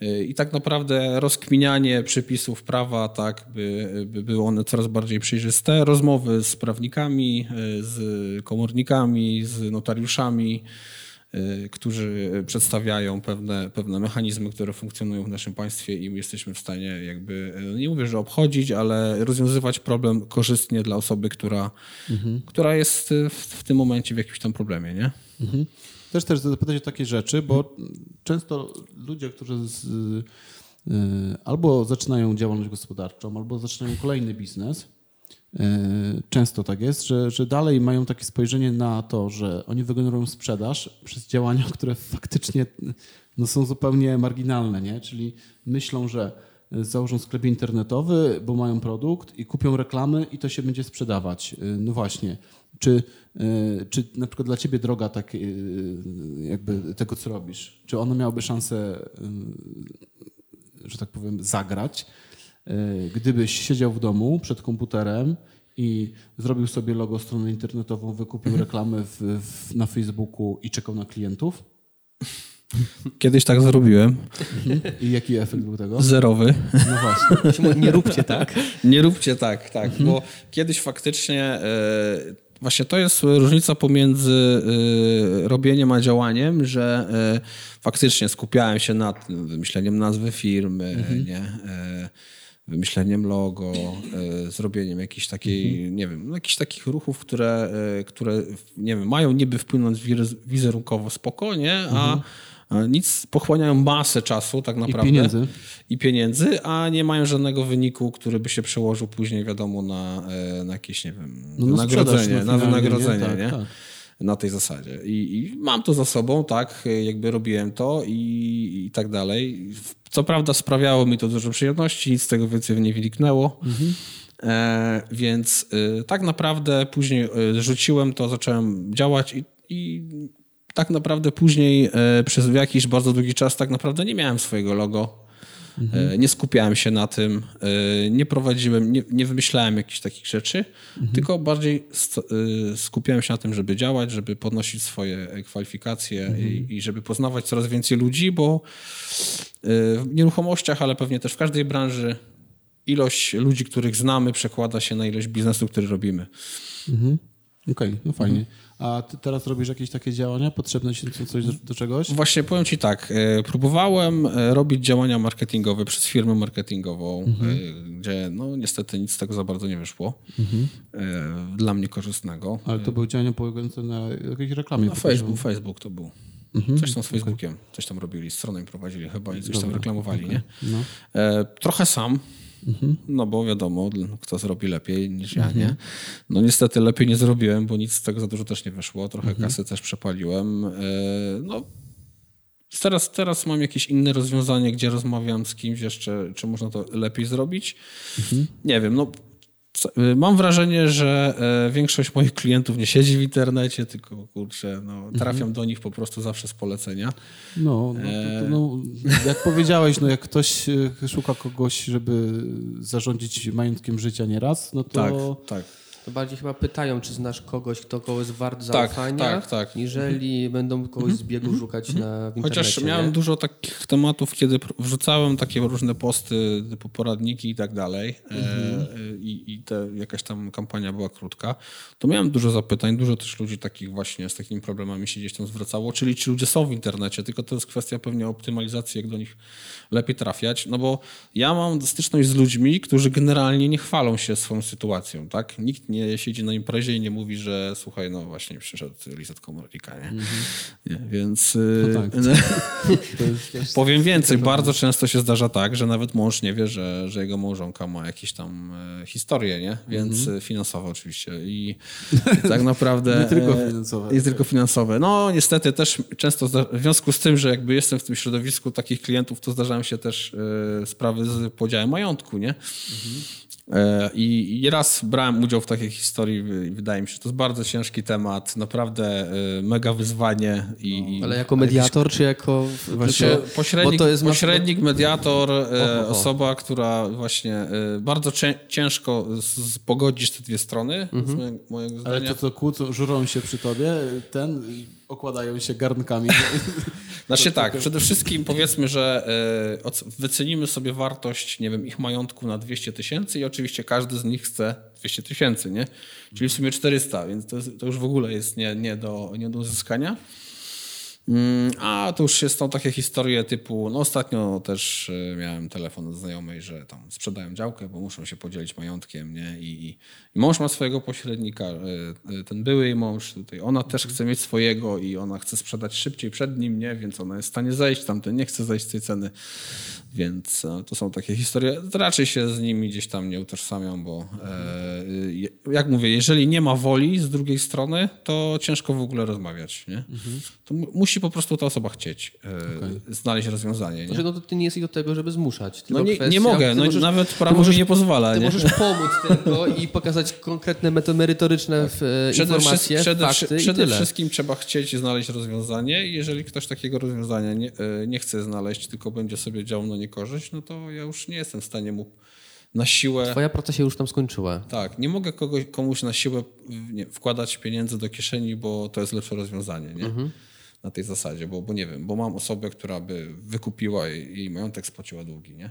e, i tak naprawdę rozkminianie przepisów prawa, tak by, by były one coraz bardziej przejrzyste, rozmowy z prawnikami, z komornikami, z notariuszami, którzy przedstawiają pewne, pewne mechanizmy, które funkcjonują w naszym państwie i my jesteśmy w stanie jakby, y, nie mówię, że obchodzić, ale rozwiązywać problem korzystnie dla osoby, która, która jest y, w, w tym momencie w jakimś tam problemie, nie? Mhm. Też też zapytać o takie rzeczy, bo często ludzie, którzy z, y, albo zaczynają działalność gospodarczą, albo zaczynają kolejny biznes, y, często tak jest, że, że dalej mają takie spojrzenie na to, że oni wygenerują sprzedaż przez działania, które faktycznie no, są zupełnie marginalne, nie? czyli myślą, że założą sklep internetowy, bo mają produkt i kupią reklamy i to się będzie sprzedawać. Y, No właśnie. Czy, czy na przykład dla ciebie droga tak, jakby tego, co robisz, czy ona miałaby szansę, że tak powiem, zagrać, gdybyś siedział w domu przed komputerem i zrobił sobie logo stronę internetową, wykupił reklamy w, w, na Facebooku i czekał na klientów? Kiedyś tak zrobiłem, I jaki efekt był tego? zerowy. No właśnie. Nie róbcie tak. Nie róbcie tak, tak, bo kiedyś faktycznie e, właśnie to jest różnica pomiędzy e, robieniem a działaniem, że faktycznie skupiałem się nad wymyśleniem nazwy firmy, nie? Wymyśleniem logo, e, zrobieniem jakiejś takiej, nie wiem, no, jakichś takich ruchów, które, e, które nie wiem, mają niby wpłynąć wiz- wizerunkowo spokojnie, a a nic, pochłaniają masę czasu tak naprawdę. pieniędzy. I pieniędzy, a nie mają żadnego wyniku, który by się przełożył później, wiadomo, na, e, na jakieś, nie wiem, No na wynagrodzenie, sprzedaż, no na finalnie, wynagrodzenie, nie? nie? Tak, tak. Na tej zasadzie. I, I mam to za sobą, tak, jakby robiłem to i, i tak dalej. Co prawda sprawiało mi to dużo przyjemności, nic z tego więcej nie wyniknęło. E, więc y, tak naprawdę później y, rzuciłem to, zacząłem działać i, i tak naprawdę później e, przez jakiś bardzo długi czas tak naprawdę nie miałem swojego logo. E, Nie skupiałem się na tym, e, nie prowadziłem, nie, nie wymyślałem jakichś takich rzeczy, tylko bardziej e, skupiałem się na tym, żeby działać, żeby podnosić swoje kwalifikacje i, i żeby poznawać coraz więcej ludzi, bo w nieruchomościach, ale pewnie też w każdej branży ilość ludzi, których znamy, przekłada się na ilość biznesu, który robimy. Okej, no fajnie. A ty teraz robisz jakieś takie działania? Potrzebne ci co- coś do, do czegoś? Właśnie powiem Ci tak, e, próbowałem e, robić działania marketingowe przez firmę marketingową, e, gdzie no niestety nic z tego za bardzo nie wyszło. E, Dla mnie korzystnego. Ale to były działania polegające na jakiejś reklamie. Na Facebook, Facebook to był. Coś tam z Facebookiem, coś tam robili, stronę im prowadzili chyba i coś tam reklamowali, nie? No. E, trochę sam, no bo wiadomo, kto zrobi lepiej niż ja, nie? No niestety lepiej nie zrobiłem, bo nic z tego za dużo też nie wyszło. Trochę kasy też przepaliłem. E, no teraz, teraz mam jakieś inne rozwiązanie, gdzie rozmawiam z kimś jeszcze, czy można to lepiej zrobić. Nie wiem, no Mam wrażenie, że e, większość moich klientów nie siedzi w internecie, tylko kurczę, no, trafiam do nich po prostu zawsze z polecenia. No, no, to, no, jak powiedziałeś, no jak ktoś e, szuka kogoś, żeby zarządzić majątkiem życia nieraz, no to Tak, tak. Bardziej chyba pytają, czy znasz kogoś, kto kogoś jest wart Tak, zaufania, tak, tak. niżeli będą kogoś z biegu szukać na w internecie. Chociaż miałem nie? dużo takich tematów, kiedy wrzucałem takie różne posty, typu poradniki i tak dalej, e, e, i, i te, jakaś tam kampania była krótka, to miałem dużo zapytań, dużo też ludzi takich właśnie z takimi problemami się gdzieś tam zwracało, czyli ci ludzie są w internecie, tylko to jest kwestia pewnie optymalizacji, jak do nich lepiej trafiać, no bo ja mam styczność z ludźmi, którzy generalnie nie chwalą się swoją sytuacją, tak? Nikt nie siedzi na imprezie i nie mówi, że słuchaj, no właśnie przyszedł Lizet Komornika, nie? nie? Więc... y, tak. też... Powiem więcej, bardzo często się zdarza tak, że nawet mąż nie wie, że, że jego małżonka ma jakieś tam e, historie, nie? Więc e, finansowe oczywiście. I, tak naprawdę... Mhm. Nie tylko e, finansowe. Nie tylko finansowe. No niestety też często w związku z tym, że jakby jestem w tym środowisku takich klientów, to zdarzają się też sprawy z podziałem majątku, nie? I, I raz brałem udział w takiej historii i wydaje mi się, że to jest bardzo ciężki temat, naprawdę e, mega wyzwanie. I, Ale jako mediator, czy jako... Właśnie pośrednik, bo to jest pośrednik mediator, e, Oho, oho. osoba, która właśnie e, bardzo cię, ciężko pogodzić te dwie strony, z mojego, mojego Ale zdania. to co, kłócą, żurą się przy tobie, ten okładają się garnkami. Znaczy tak, przede wszystkim powiedzmy, że e, wycenimy sobie wartość, nie wiem, ich majątku na 200 tysięcy i oczywiście każdy z nich chce 200 tysięcy, nie? Czyli w sumie 400, więc to, jest, to już w ogóle jest nie, nie, do, nie do uzyskania. Mm, A to już są takie historie typu, no ostatnio też e, miałem telefon od znajomej, że tam sprzedają działkę, bo muszą się podzielić majątkiem, nie? I, i, mąż ma swojego pośrednika, e, e, ten były jej mąż, tutaj ona też chce mieć swojego i ona chce sprzedać szybciej przed nim, nie? Więc ona jest w stanie zejść, tamten nie chce zejść z tej ceny. Więc to są takie historie. Raczej się z nimi gdzieś tam nie utożsamiam, bo e, je- jak mówię, jeżeli nie ma woli z drugiej strony, to ciężko w ogóle rozmawiać. Nie? To mu- musi po prostu ta osoba chcieć e, znaleźć rozwiązanie. Nie? Znaczy, no to ty nie jesteś do tego, żeby zmuszać. No tylko nie, kwestia- nie mogę, no, możesz- nawet prawo możesz- mi nie pozwala. Ty nie? możesz pomóc tylko i pokazać konkretne, meto- merytoryczne w, e, Przede, informacje, wszy- przede, fakty przede wszystkim trzeba chcieć znaleźć rozwiązanie jeżeli ktoś takiego rozwiązania nie, e, nie chce znaleźć, tylko będzie sobie działał na niekorzyść, no to ja już nie jestem w stanie mu na siłę... Twoja praca się już tam skończyła. Tak, nie mogę kogoś, komuś na siłę nie, wkładać pieniędzy do kieszeni, bo to jest lepsze rozwiązanie, nie? Na tej zasadzie, bo, bo nie wiem, bo mam osobę, która by wykupiła i jej majątek spłaciła długi, nie?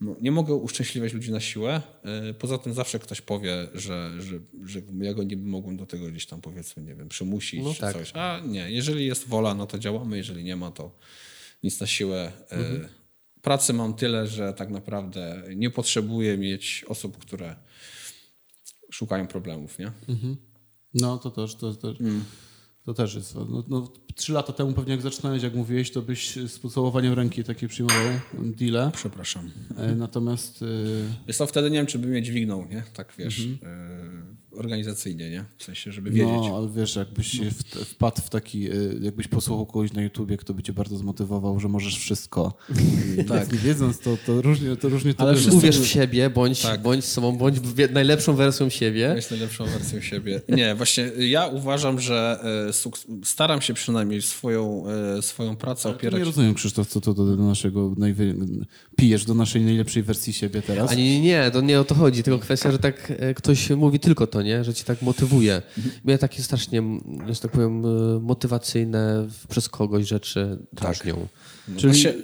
No, nie mogę uszczęśliwiać ludzi na siłę. Yy, Poza tym zawsze ktoś powie, że, że, że ja go nie mogłem do tego gdzieś tam powiedzmy, nie wiem, przymusić No czy tak. coś. A nie, jeżeli jest wola, no to działamy, jeżeli nie ma, to nic na siłę. Yy, Pracy mam tyle, że tak naprawdę nie potrzebuję mieć osób, które szukają problemów, nie? No to też, to, to, to też jest. No, no, trzy lata temu pewnie jak zaczynałeś, jak mówiłeś, to byś z pocałowaniem ręki takie przyjmował deale. Przepraszam. E, Natomiast e, Jest to wtedy nie wiem, czy by mnie dźwignął, nie? Tak wiesz, yy, organizacyjnie, nie? W sensie, żeby wiedzieć. no, ale wiesz, jakbyś się w, wpadł w taki, e, jakbyś posłuchał kogoś na YouTubie, kto by cię bardzo zmotywował, że możesz wszystko. tak. Nie wiedząc, to, to różnie to różnie to Ale bywa. Uwierz w siebie, bądź, Tak. bądź sobą, bądź najlepszą wersją siebie. Jest najlepszą wersją siebie. Nie, właśnie ja uważam, że e, staram się przynajmniej swoją, e, swoją pracę Ja opierać. nie rozumiem, Krzysztof, co to do naszego najwy... pijesz do naszej najlepszej wersji siebie teraz. A nie, nie, nie, to nie o to chodzi, tylko kwestia, że tak e, ktoś mówi tylko to, nie? Że ci tak motywuje. Mnie takie strasznie, że tak powiem, e, motywacyjne przez kogoś rzeczy drażnią. No Czyli, właśnie-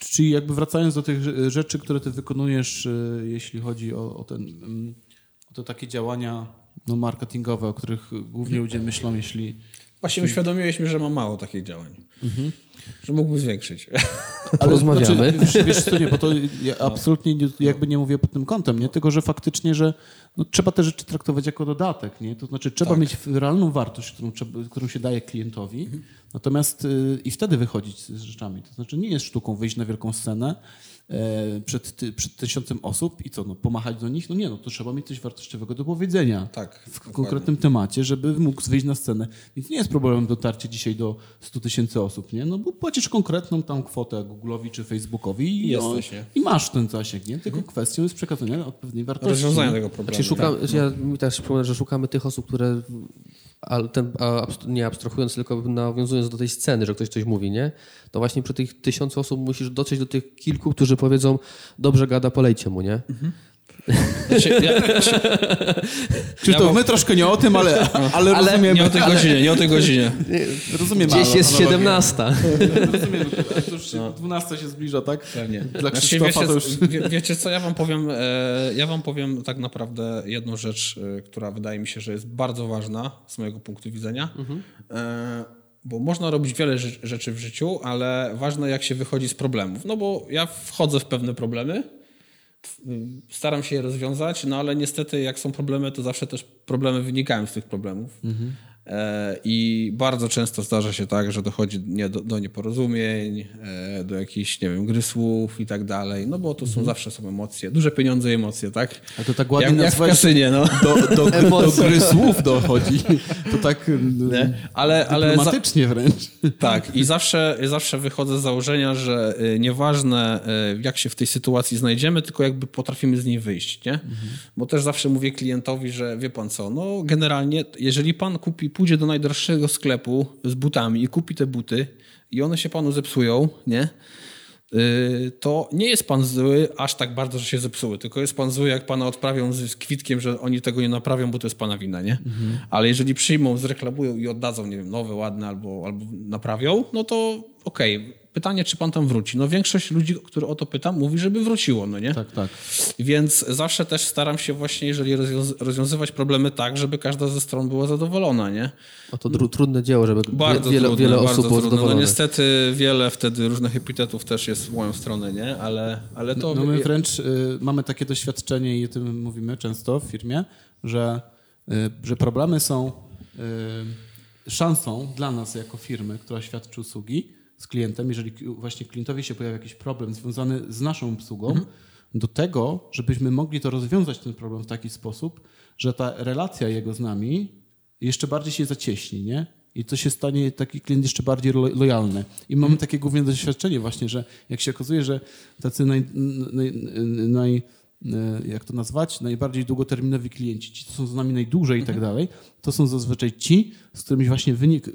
czyli jakby wracając do tych rze- rzeczy, które ty wykonujesz, jeśli chodzi o, o, ten, mm, o te takie działania no, marketingowe, o których głównie ludzie myślą, jeśli... Właśnie uświadomiłeś mi, że mam mało takich działań. Że mógłbym zwiększyć. Porozmawiamy. Znaczy, wiesz, wiesz co, nie, bo to ja absolutnie nie, jakby nie mówię pod tym kątem, nie? tylko że faktycznie, że no, trzeba te rzeczy traktować jako dodatek. Nie? To znaczy trzeba mieć realną wartość, którą, którą się daje klientowi, natomiast y, i wtedy wychodzić z rzeczami. To znaczy nie jest sztuką wyjść na wielką scenę przed, ty, przed tysiącem osób i co, no, pomachać do nich? No nie, no to trzeba mieć coś wartościowego do powiedzenia Tak, w dokładnie. konkretnym temacie, żeby mógł wyjść na scenę. Więc nie jest problemem dotarcie dzisiaj do 100 tysięcy osób, nie? No bo płacisz konkretną tam kwotę Google'owi czy Facebookowi i, Jesteś, no, nie? i masz ten zasięg, nie? Tylko kwestią jest przekazania odpowiedniej wartości. Rozwiązanie nie? tego problemu. Znaczy, szukam, ja mi też przypomnę, że szukamy tych osób, które, ale ten, nie abstrahując, tylko nawiązując do tej sceny, że ktoś coś mówi, nie? To właśnie przy tych tysiącu osób musisz dotrzeć do tych kilku, którzy powiedzą, dobrze gada, polejcie mu, nie? Znaczy, ja, Krzysztof, Ja mam- my troszkę nie o tym, ale, ale, Ale rozumiemy. nie o tej godzinie, nie o tej godzinie. rozumiemy Gdzieś jest analogię. 17. Rozumiemy. To już się 12 się zbliża, tak? Pewnie. Dla Znaczy, Krzysztofa wiecie, to już... wie, wiecie co, ja wam powiem, e, ja wam powiem tak naprawdę jedną rzecz, e, która wydaje mi się, że jest bardzo ważna z mojego punktu widzenia. E, bo można robić wiele rze- rzeczy w życiu, ale ważne jak się wychodzi z problemów. No bo ja wchodzę w pewne problemy, staram się je rozwiązać, no ale niestety jak są problemy, to zawsze też problemy wynikają z tych problemów. E, I bardzo często zdarza się tak, że dochodzi nie, do, do nieporozumień, e, do jakichś, nie wiem, gry słów i tak dalej, no bo to są zawsze są emocje, duże pieniądze i emocje, tak? A to tak ładnie jak, jak w kasynie, no. Do, do, do, gry słów dochodzi. To tak Nie? Ale, ale za, dyplomatycznie wręcz. tak, i zawsze, zawsze wychodzę z założenia, że y, nieważne y, jak się w tej sytuacji znajdziemy, tylko jakby potrafimy z niej wyjść, nie? Bo też zawsze mówię klientowi, że wie pan co, no generalnie jeżeli pan kupi, pójdzie do najdroższego sklepu z butami i kupi te buty i one się panu zepsują, nie? Y, to nie jest pan zły aż tak bardzo, że się zepsuły, tylko jest pan zły, jak pana odprawią z, kwitkiem, że oni tego nie naprawią, bo to jest pana wina, nie? Ale jeżeli przyjmą, zreklamują i oddadzą, nie wiem, nowe, ładne albo, albo naprawią, no to okej. Pytanie, czy pan tam wróci? No większość ludzi, które o to pytam, mówi, żeby wróciło, no nie? Tak, tak. Więc zawsze też staram się właśnie, jeżeli rozwiąz- rozwiązywać problemy tak, żeby każda ze stron była zadowolona, nie? O to dru- trudne dzieło, żeby Bardzo wiele, trudne, wiele bardzo osób było trudne. No zadowolonych. niestety wiele wtedy różnych epitetów też jest w moją stronę, nie? Ale, ale to... No my wręcz y, mamy takie doświadczenie i o tym mówimy często w firmie, że, y, że problemy są y, szansą dla nas jako firmy, która świadczy usługi z klientem, jeżeli właśnie klientowi się pojawia jakiś problem związany z naszą obsługą, do tego, żebyśmy mogli to rozwiązać ten problem w taki sposób, że ta relacja jego z nami jeszcze bardziej się zacieśni, nie? I to się stanie taki klient jeszcze bardziej lo- lojalny. I mamy takie główne doświadczenie właśnie, że jak się okazuje, że tacy naj, naj, naj, jak to nazwać, najbardziej długoterminowi klienci, ci, co są z nami najdłużej i tak dalej, to są zazwyczaj ci, z którymi właśnie wynik,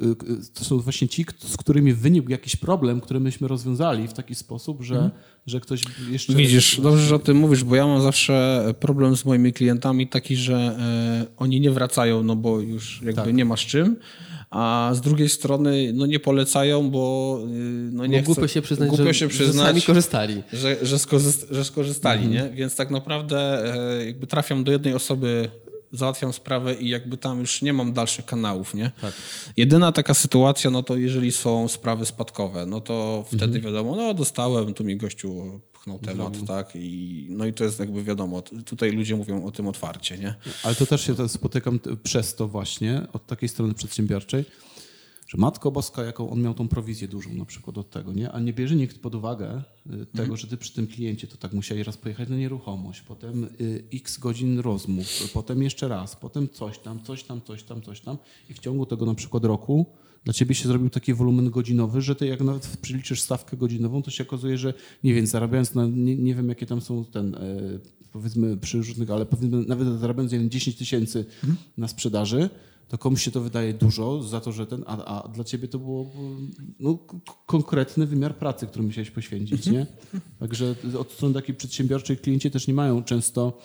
to są właśnie ci, z którymi wynikł jakiś problem, który myśmy rozwiązali w taki sposób, że, że ktoś jeszcze... Widzisz, dobrze, że o tym mówisz, bo ja mam zawsze problem z moimi klientami taki, że e, oni nie wracają, no bo już jakby Tak. nie ma z czym, a z drugiej strony no nie polecają, bo y, no nie Bo głupio chcą- się przyznać, głupio że, się że przyznać, sami korzystali. że, że, że skorzystali, Mhm. nie? Więc tak naprawdę e, jakby trafiam do jednej osoby, załatwiam sprawę i jakby tam już nie mam dalszych kanałów, nie? Tak. Jedyna taka sytuacja, no to jeżeli są sprawy spadkowe, no to wtedy Mhm. wiadomo, no dostałem, tu mi gościu pchnął temat, tak? I, no i to jest jakby wiadomo, tutaj ludzie mówią o tym otwarcie, nie? Ale to też się spotykam przez to właśnie, od takiej strony przedsiębiorczej, że Matko Boska, jaką on miał tą prowizję dużą na przykład od tego, nie? A nie bierze nikt pod uwagę y, tego, że ty przy tym kliencie to tak musieli raz pojechać na nieruchomość, potem y, x godzin rozmów, potem jeszcze raz, potem coś tam, coś tam, coś tam, coś tam i w ciągu tego na przykład roku dla ciebie się zrobił taki wolumen godzinowy, że ty jak nawet przeliczysz stawkę godzinową, to się okazuje, że nie wiem, zarabiając na, nie, nie wiem jakie tam są ten, e, powiedzmy przy różnych, ale powiedzmy nawet zarabiając nie wiem, 10 tysięcy na sprzedaży, to komuś się to wydaje dużo za to, że ten, a, a dla ciebie to było no, konkretny wymiar pracy, który musiałeś poświęcić, nie? Także od strony takiej przedsiębiorczej klienci też nie mają często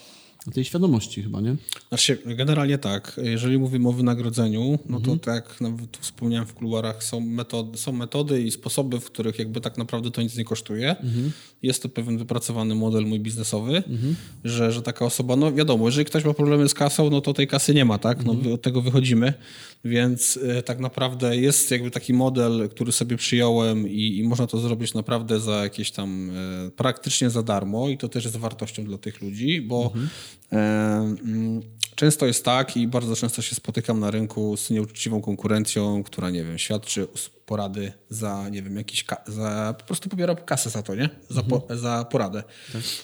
tej świadomości chyba, nie? Znaczy, generalnie tak. Jeżeli mówimy o wynagrodzeniu, no Mhm. to tak jak nawet tu wspomniałem w kuluarach, są metody, są metody i sposoby, w których jakby tak naprawdę to nic nie kosztuje. Mhm. Jest to pewien wypracowany model mój biznesowy, że, że taka osoba, no wiadomo, jeżeli ktoś ma problemy z kasą, no to tej kasy nie ma, tak? No Mhm. od tego wychodzimy. Więc e, tak naprawdę jest jakby taki model, który sobie przyjąłem i, i można to zrobić naprawdę za jakieś tam e, praktycznie za darmo i to też jest wartością dla tych ludzi, bo mm, często jest tak i bardzo często się spotykam na rynku z nieuczciwą konkurencją, która nie wiem, świadczy porady za, nie wiem, jakiś, za, po prostu pobiera kasę za to, nie? Za, po, za poradę.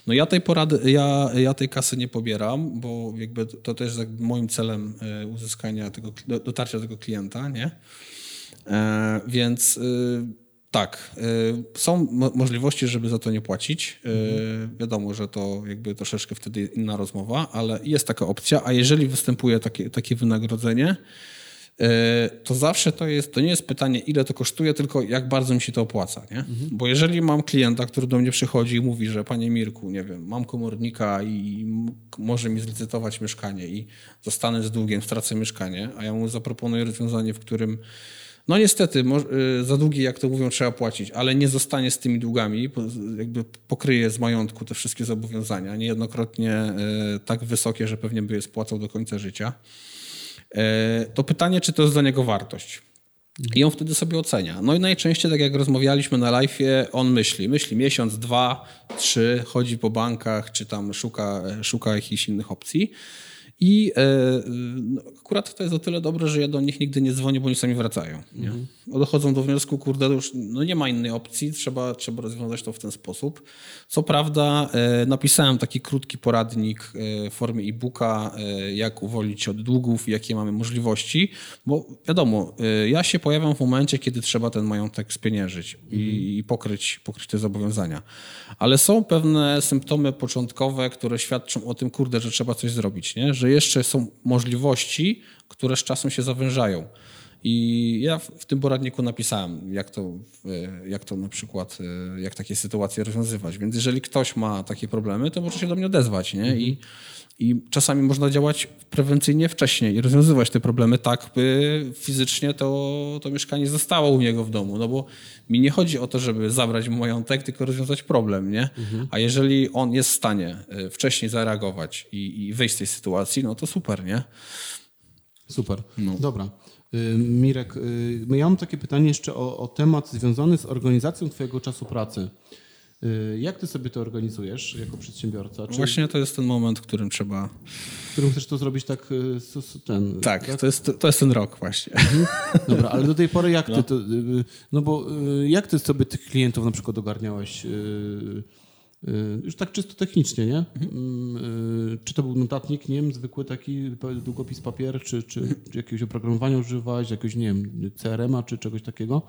No ja tej porady, ja, ja tej kasy nie pobieram, bo jakby to, też jest jakby moim celem e, uzyskania tego, do- dotarcia do tego klienta, nie? E, więc y, tak, y, są mo- możliwości, żeby za to nie płacić. Y, Wiadomo, że to jakby troszeczkę wtedy inna rozmowa, ale jest taka opcja, a jeżeli występuje takie, takie wynagrodzenie, y, to zawsze to jest, to nie jest pytanie, ile to kosztuje, tylko jak bardzo mi się to opłaca, nie? Bo jeżeli mam klienta, który do mnie przychodzi i mówi, że panie Mirku, nie wiem, mam komornika i może mi zlicytować mieszkanie i zostanę z długiem, stracę mieszkanie, a ja mu zaproponuję rozwiązanie, w którym no niestety, y, za długi, jak to mówią, trzeba płacić, ale nie zostanie z tymi długami, jakby pokryje z majątku te wszystkie zobowiązania, niejednokrotnie y, tak wysokie, że pewnie by je spłacał do końca życia. E, To pytanie, czy to jest dla niego wartość. I on wtedy sobie ocenia. No i najczęściej, tak jak rozmawialiśmy na live'ie, on myśli. Myśli miesiąc, dwa, trzy, chodzi po bankach, czy tam szuka, szuka jakichś innych opcji. I e, no, akurat to jest o tyle dobre, że ja do nich nigdy nie dzwonię, bo oni sami wracają. Nie? Mhm. Dochodzą do wniosku, kurde, już no nie ma innej opcji, trzeba, trzeba rozwiązać to w ten sposób. Co prawda e, napisałem taki krótki poradnik e, w formie e-booka, jak uwolnić się od długów, jakie mamy możliwości, bo wiadomo, ja się pojawiam w momencie, kiedy trzeba ten majątek spieniężyć mhm. i, i pokryć, pokryć te zobowiązania. Ale są pewne symptomy początkowe, które świadczą o tym, kurde, że trzeba coś zrobić, nie? że jeszcze są możliwości, które z czasem się zawężają. I ja w tym poradniku napisałem, jak to, jak to na przykład, e, jak takie sytuacje rozwiązywać. Więc jeżeli ktoś ma takie problemy, to może się do mnie odezwać. Nie? I, I czasami można działać prewencyjnie wcześniej i rozwiązywać te problemy tak, by fizycznie to, to mieszkanie zostało u niego w domu. No bo mi nie chodzi o to, żeby zabrać mu majątek, tylko rozwiązać problem. Nie? Mhm. A jeżeli on jest w stanie e, wcześniej zareagować i, i wyjść z tej sytuacji, no to super, nie? Super. No. Dobra. Y, Mirek, y, ja mam takie pytanie jeszcze o, o, temat związany z organizacją Twojego czasu pracy. Y, jak Ty sobie to organizujesz jako przedsiębiorca? Czy... Właśnie to jest ten moment, w którym trzeba. W którym chcesz to zrobić tak. Ten, tak, tak? To, jest, to jest ten rok właśnie. Mhm. Dobra, ale do tej pory jak Ty no. to. No bo jak Ty sobie tych klientów na przykład ogarniałeś? Y, już tak czysto technicznie, nie? Mhm. Y, czy to był notatnik, nie wiem, zwykły taki długopis papier, czy, czy, czy jakiegoś oprogramowania używałeś, jakiegoś, nie wiem, CRM-a, czy czegoś takiego?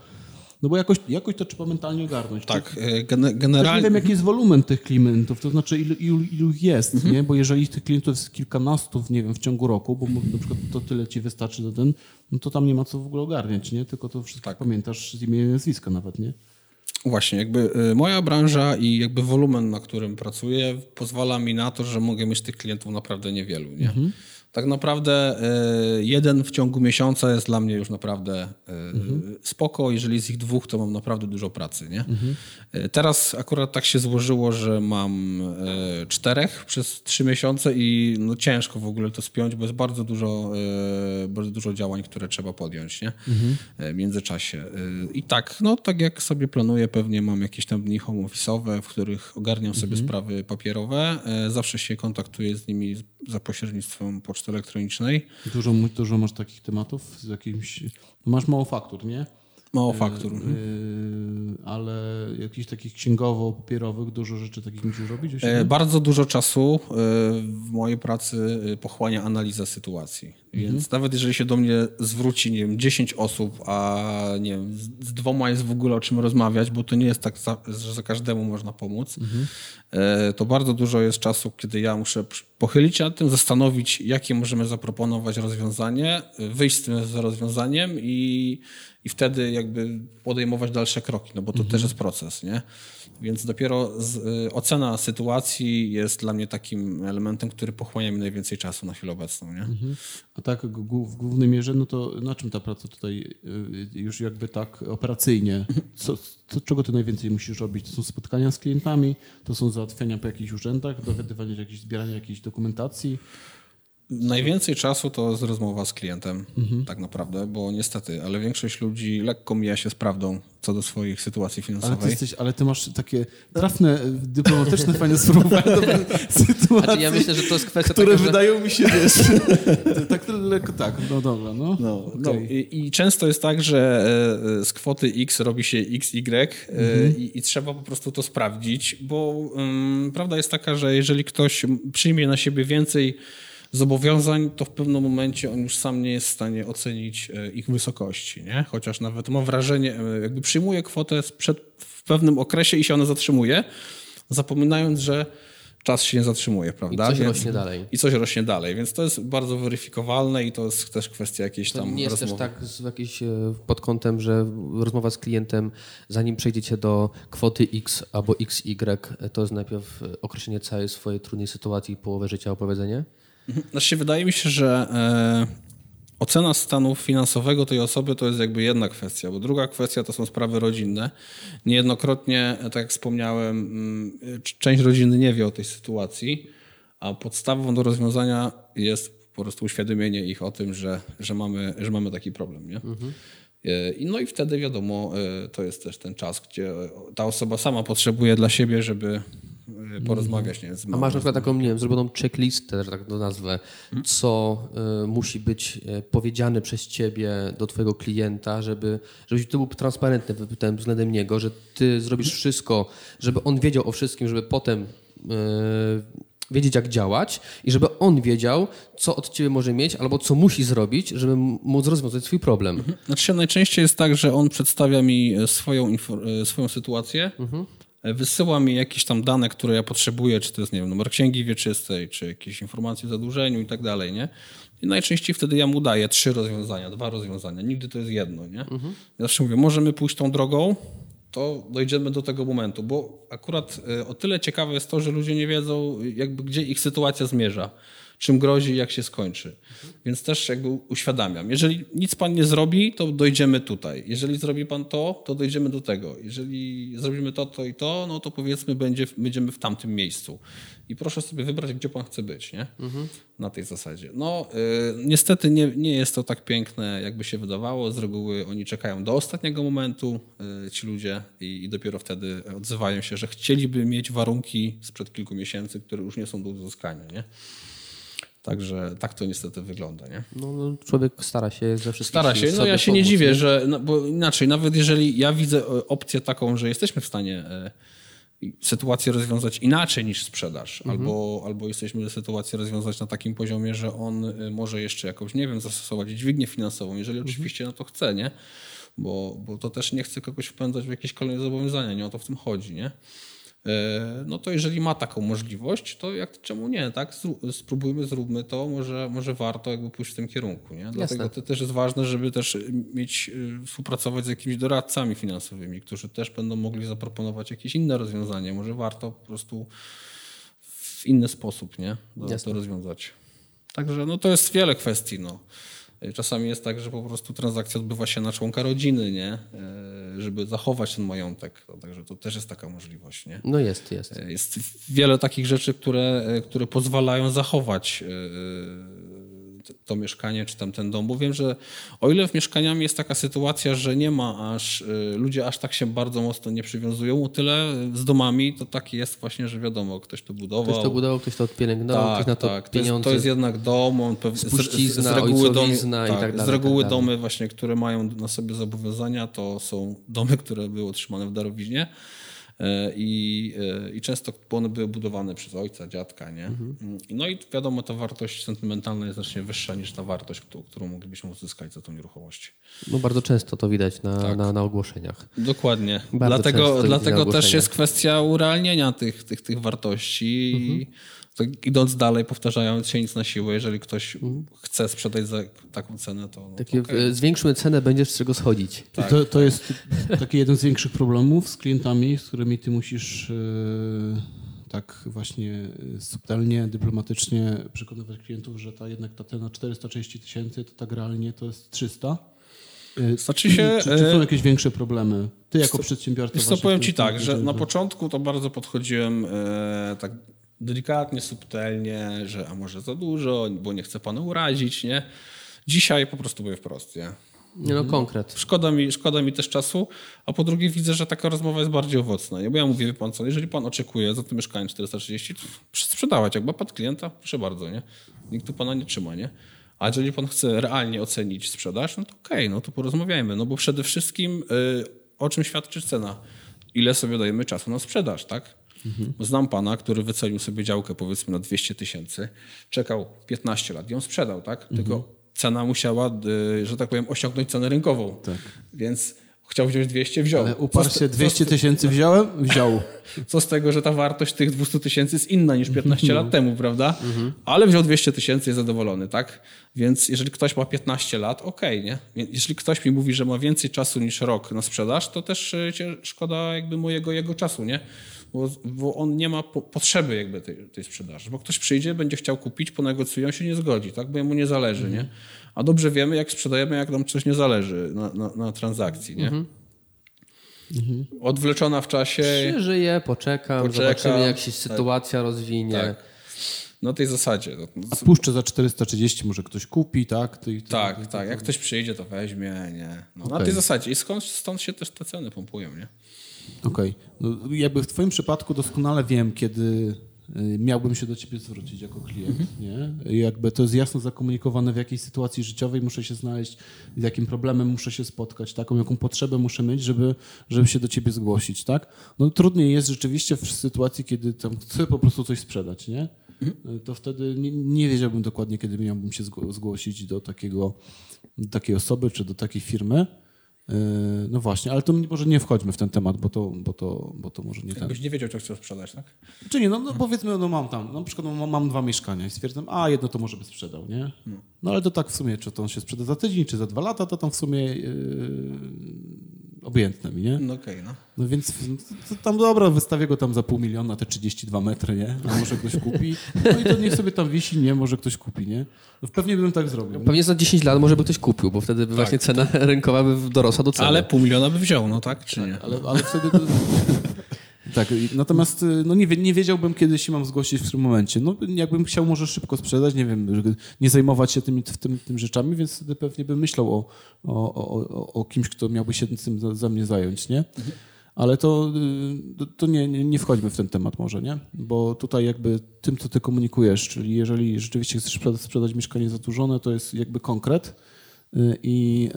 No bo jakoś, jakoś to trzeba mentalnie ogarnąć. Tak, y, generalnie... nie wiem, jaki jest wolumen tych klientów, to znaczy ilu, ilu, ilu jest, mhm. nie? Bo jeżeli tych klientów jest kilkanastu, nie wiem, w ciągu roku, bo na przykład to tyle ci wystarczy do ten, no to tam nie ma co w ogóle ogarniać, nie? Tylko to wszystko tak. pamiętasz z imienia i nazwiska nawet, nie? Właśnie, jakby y, moja branża i jakby wolumen, na którym pracuję, pozwala mi na to, że mogę mieć tych klientów naprawdę niewielu. Nie? Mhm tak naprawdę e, jeden w ciągu miesiąca jest dla mnie już naprawdę e, mhm. spoko. Jeżeli z ich dwóch, to mam naprawdę dużo pracy. Nie? Mhm. Teraz akurat tak się złożyło, że mam czterech przez trzy miesiące i no ciężko w ogóle to spiąć, bo jest bardzo dużo, bardzo dużo działań, które trzeba podjąć nie? Mhm. w międzyczasie. I tak, no tak jak sobie planuję, pewnie mam jakieś tam dni home office'owe, w których ogarniam sobie mhm. sprawy papierowe. Zawsze się kontaktuję z nimi za pośrednictwem poczty elektronicznej. Dużo, dużo masz takich tematów z jakimś. No masz mało faktur, nie? Mało faktur. Yy, ale jakichś takich księgowo-papierowych, dużo rzeczy takich musisz robić? E, bardzo dużo czasu e, w mojej pracy pochłania analiza sytuacji. Więc mhm. nawet jeżeli się do mnie zwróci, nie wiem, 10 osób, a nie wiem, z dwoma jest w ogóle o czym rozmawiać, bo to nie jest tak, że za każdemu można pomóc, mhm. to bardzo dużo jest czasu, kiedy ja muszę pochylić się nad tym, zastanowić, jakie możemy zaproponować rozwiązanie, wyjść z tym rozwiązaniem i, i wtedy jakby podejmować dalsze kroki, no bo to mhm. też jest proces, nie? Więc dopiero z, y, ocena sytuacji jest dla mnie takim elementem, który pochłania mi najwięcej czasu na chwilę obecną. Nie? Mhm. A tak w głównej mierze, no to na czym ta praca tutaj y, już jakby tak operacyjnie? Co, co, czego ty najwięcej musisz robić? To są spotkania z klientami, to są załatwiania po jakichś urzędach, dowiadywanie jakiejś, zbieranie jakiejś dokumentacji? Najwięcej czasu to jest rozmowa z klientem, mhm. tak naprawdę, bo niestety, ale większość ludzi lekko mija się z prawdą co do swoich sytuacji finansowej. Ale ty, jesteś, ale ty masz takie trafne, dyplomatyczne, fajne sformułowania do sytuacji, znaczy ja myślę, że to jest kwestia które taka, wydają mi się, wiesz, tak lekko, tak, no dobra, no. no, okay. no i, i, często jest tak, że e, z kwoty X robi się XY e, mhm. i, i, trzeba po prostu to sprawdzić, bo um, prawda jest taka, że jeżeli ktoś przyjmie na siebie więcej zobowiązań, to w pewnym momencie on już sam nie jest w stanie ocenić e, ich wysokości, nie? Chociaż nawet ma wrażenie, e, jakby przyjmuje kwotę sprzed, w pewnym okresie i się ona zatrzymuje, zapominając, że czas się nie zatrzymuje, prawda? I coś więc, rośnie dalej. I coś rośnie dalej, więc to jest bardzo weryfikowalne i to jest też kwestia jakiejś tam to nie jest rozmowy. też tak z e, pod kątem, że rozmowa z klientem, zanim przejdziecie do kwoty X albo XY, to jest najpierw określenie całej swojej trudnej sytuacji i połowę życia opowiedzenie? Znaczy, wydaje mi się, że e, ocena stanu finansowego tej osoby to jest jakby jedna kwestia, bo druga kwestia to są sprawy rodzinne. Niejednokrotnie, tak jak wspomniałem, mm, część rodziny nie wie o tej sytuacji, a podstawą do rozwiązania jest po prostu uświadomienie ich o tym, że, że, mamy, że mamy taki problem. Nie? Mhm. E, no i wtedy wiadomo, e, to jest też ten czas, gdzie ta osoba sama potrzebuje dla siebie, żeby porozmawiać, nie? Z A mamą, masz na przykład taką, nie wiem, zrobioną checklistę, że tak to nazwę, co y, musi być y, powiedziane przez ciebie do twojego klienta, żeby, żebyś ty był transparentny tym względem niego, że ty zrobisz wszystko, żeby on wiedział o wszystkim, żeby potem y, wiedzieć, jak działać i żeby on wiedział, co od ciebie może mieć albo co musi zrobić, żeby móc rozwiązać swój problem. Znaczy się najczęściej jest tak, że on przedstawia mi e, swoją, e, swoją sytuację, e, wysyła mi jakieś tam dane, które ja potrzebuję, czy to jest, nie wiem, numer księgi wieczystej, czy jakieś informacje o zadłużeniu i tak dalej, nie? I najczęściej wtedy ja mu daję trzy rozwiązania, dwa rozwiązania. Nigdy to jest jedno, nie? Ja zawsze mówię, możemy pójść tą drogą, to dojdziemy do tego momentu, bo akurat e, o tyle ciekawe jest to, że ludzie nie wiedzą, jakby gdzie ich sytuacja zmierza, czym grozi i jak się skończy. Więc też jakby uświadamiam. Jeżeli nic pan nie zrobi, to dojdziemy tutaj. Jeżeli zrobi pan to, to dojdziemy do tego. Jeżeli zrobimy to, to i to, no to powiedzmy będzie, będziemy w tamtym miejscu. I proszę sobie wybrać, gdzie pan chce być, nie? Na tej zasadzie. No y, niestety nie, nie jest to tak piękne, jakby się wydawało. Z reguły oni czekają do ostatniego momentu, y, ci ludzie, i, i dopiero wtedy odzywają się, że chcieliby mieć warunki sprzed kilku miesięcy, które już nie są do uzyskania, nie? Także tak to niestety wygląda, nie? No, no, człowiek stara się ze wszystkich Stara się. No ja się nie pomóc, dziwię, że. No, bo inaczej, nawet jeżeli ja widzę e, opcję taką, że jesteśmy w stanie e, sytuację rozwiązać inaczej niż sprzedaż, albo, albo jesteśmy sytuację rozwiązać na takim poziomie, że on e, może jeszcze jakąś, nie wiem, zastosować dźwignię finansową, jeżeli oczywiście no to chce, nie? Bo, bo to też nie chce kogoś wpędzać w jakieś kolejne zobowiązania, nie o to w tym chodzi, nie? E, No to jeżeli ma taką możliwość, to jak czemu nie, tak? Spróbujmy, zróbmy to, może, może warto jakby pójść w tym kierunku, nie? Dlatego to też jest ważne, żeby też mieć, y, współpracować z jakimiś doradcami finansowymi, którzy też będą mogli zaproponować jakieś inne rozwiązanie. Może warto po prostu w inny sposób, nie? To, to rozwiązać. Także no to jest wiele kwestii, no. Czasami jest tak, że po prostu transakcja odbywa się na członka rodziny, nie? E, Żeby zachować ten majątek. Także to też jest taka możliwość, nie? No jest, jest. Jest wiele takich rzeczy, które, które pozwalają zachować e, to mieszkanie czy tam ten dom. Bo wiem, że o ile w mieszkaniami jest taka sytuacja, że nie ma aż, e, ludzie aż tak się bardzo mocno nie przywiązują, o tyle z domami to tak jest właśnie, że wiadomo, ktoś to budował. Ktoś to budował, ktoś to odpielęgnował, ktoś na to To jest, pieniądze. to jest jednak dom, on pewnie, Spuścizna, domy, ojcowizna i tak dalej, Z tak reguły dalej. domy właśnie, które mają na sobie zobowiązania, to są domy, które były otrzymane w darowiźnie. E, I, e, I często one były budowane przez ojca, dziadka, nie? Mhm. No i wiadomo, ta wartość sentymentalna jest znacznie wyższa niż ta wartość, którą, moglibyśmy uzyskać za tą nieruchomość. No bardzo często to widać na, na, na ogłoszeniach. Dokładnie. Bardzo Dlatego, dlatego też jest kwestia urealnienia tych, tych, tych wartości. I tak idąc dalej, powtarzając się nic na siłę, jeżeli ktoś chce sprzedać za taką cenę, to. No, Takie, to okej. e, Zwiększmy cenę, będziesz z czego schodzić. I to, to jest taki jeden z większych problemów z klientami, z którymi ty musisz e, tak właśnie e, subtelnie, dyplomatycznie przekonywać klientów, że ta jednak ta cena 430 tysięcy to tak realnie to jest 300. E, Znaczy się, Czy, czy są jakieś większe problemy? Ty jako przedsiębiorca co, powiem ci tak, że na początku to bardzo podchodziłem e, tak delikatnie, subtelnie, że a może za dużo, bo nie chcę pana urazić, nie? Dzisiaj po prostu mówię wprost, nie? Nie no, konkret. Szkoda mi, szkoda mi też czasu, a po drugie widzę, że taka rozmowa jest bardziej owocna. Nie? Bo ja mówię, wie pan co, jeżeli pan oczekuje za to mieszkanie 430, to sprzedawać. Jak ma pan klienta, proszę bardzo, nie? Nikt tu pana nie trzyma, nie? A jeżeli pan chce realnie ocenić sprzedaż, no to okej, no to porozmawiajmy. No bo przede wszystkim y, o czym świadczy cena? Ile sobie dajemy czasu na sprzedaż, tak? Znam pana, który wycenił sobie działkę powiedzmy na 200 tysięcy, czekał 15 lat i ją sprzedał, tak? Tylko cena musiała, y, że tak powiem, osiągnąć cenę rynkową. Więc chciał wziąć 200, wziął. Ale uparł się 200 tysięcy wziąłem? Wziął. co z tego, że ta wartość tych 200 tysięcy jest inna niż 15 lat temu, prawda? Ale wziął 200 tysięcy jest zadowolony, tak? Więc jeżeli ktoś ma 15 lat, okej, nie? Więc Jeśli ktoś mi mówi, że ma więcej czasu niż rok na sprzedaż, to też y, szkoda jakby mojego jego czasu, nie? Bo, bo on nie ma po, potrzeby jakby tej, tej sprzedaży. Bo ktoś przyjdzie, będzie chciał kupić, ponegocjują się nie zgodzi, tak? Bo jemu nie zależy, nie? A dobrze wiemy, jak sprzedajemy, jak nam coś nie zależy na, na, na transakcji, nie? Odwleczona w czasie. Przeżyję, poczekam, Poczekam, zobaczymy jak się tak. sytuacja rozwinie. Tak. Na tej zasadzie. No, A puszczę za 430, może ktoś kupi, tak? Ty, ty, Tak, ty, tak. Jak ktoś przyjdzie, to weźmie, nie. No, Na Okej. tej zasadzie. I skąd, stąd się też te ceny pompują, nie? Okej. No, jakby w twoim przypadku doskonale wiem, kiedy y, miałbym się do ciebie zwrócić jako klient, nie? Jakby to jest jasno zakomunikowane, w jakiej sytuacji życiowej muszę się znaleźć, z jakim problemem muszę się spotkać, taką jaką potrzebę muszę mieć, żeby, żeby się do ciebie zgłosić, tak? No trudniej jest rzeczywiście w sytuacji, kiedy tam chcę po prostu coś sprzedać, nie? Y, To wtedy nie, nie wiedziałbym dokładnie, kiedy miałbym się zgło- zgłosić do takiego, do takiej osoby czy do takiej firmy. Yy, No właśnie, ale to może nie wchodźmy w ten temat, bo to, bo to, bo to może nie ten. Jakbyś nie wiedział, co chcesz sprzedać, tak? Czy nie, no, no powiedzmy, no mam tam, no, na przykład no, mam- dwa mieszkania i stwierdzam, a jedno to może by sprzedał, nie? No ale to tak w sumie, czy to on się sprzeda za tydzień, czy za dwa lata, to tam w sumie yy, obojętne mi, nie? No okej, no. No więc to tam dobra, wystawię go tam za pół miliona, te 32 metry, nie? A może ktoś kupi? No i to niech sobie tam wisi, nie? Może ktoś kupi, nie? No pewnie bym tak zrobił. Pewnie za 10 lat może by ktoś kupił, bo wtedy by właśnie cena rynkowa by dorosła do ceny. Ale pół miliona by wziął, no tak, czy nie? Ale, ale wtedy... To... Tak, natomiast y, no nie, nie wiedziałbym, kiedy się mam zgłosić w którym momencie. No, jakbym chciał może szybko sprzedać, nie wiem, nie zajmować się tymi, tym, tym rzeczami, więc wtedy pewnie bym myślał o, o, o, o- kimś, kto miałby się tym za, za mnie zająć, nie? Ale to, y, to- nie, nie, wchodźmy w ten temat może, nie? Bo tutaj jakby tym, co ty komunikujesz, czyli jeżeli rzeczywiście chcesz sprzedać, sprzedać mieszkanie zadłużone, to jest jakby konkret, i,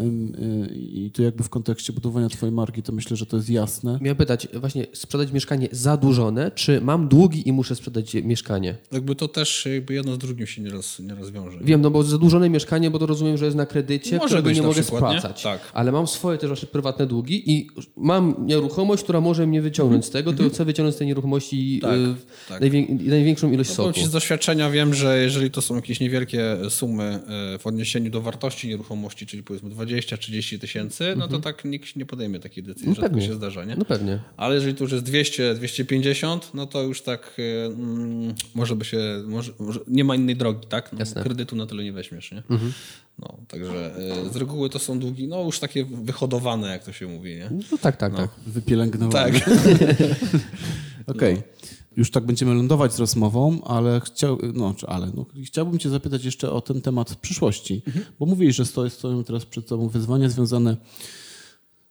y, i to jakby w kontekście budowania twojej marki, to myślę, że to jest jasne. Miałem pytać, właśnie sprzedać mieszkanie zadłużone, czy mam długi i muszę sprzedać mieszkanie? Jakby to też jakby jedno z drugim się nie, roz, nie rozwiąże. Wiem, no bo zadłużone mieszkanie, bo to rozumiem, że jest na kredycie, Może którego być nie mogę przykład, nie? spłacać. Tak. Ale mam swoje też właśnie prywatne długi i mam nieruchomość, która może mnie wyciągnąć z tego, to chcę wyciągnąć z tej nieruchomości Tak, y, tak. najwię- największą ilość No, soku. z doświadczenia wiem, że jeżeli to są jakieś niewielkie sumy w odniesieniu do wartości nieruchomości, czyli powiedzmy 20-30 tysięcy, no to tak nikt nie podejmie takiej decyzji, No rzadko się zdarza, nie? No pewnie. Ale jeżeli to już jest 200-250, no to już tak e, mm, może by się, może, może, nie ma innej drogi, tak? No, Jasne. kredytu na tyle nie weźmiesz, nie? No, także e, z reguły to są długi, no już takie wyhodowane, jak to się mówi, nie? No tak, tak, tak. Wypielęgnowane. Tak. Okej. Już tak będziemy lądować z rozmową, ale, chciał, no, ale no, chciałbym cię zapytać jeszcze o ten temat przyszłości, bo mówisz, że stoi, stoją teraz przed tobą wyzwania związane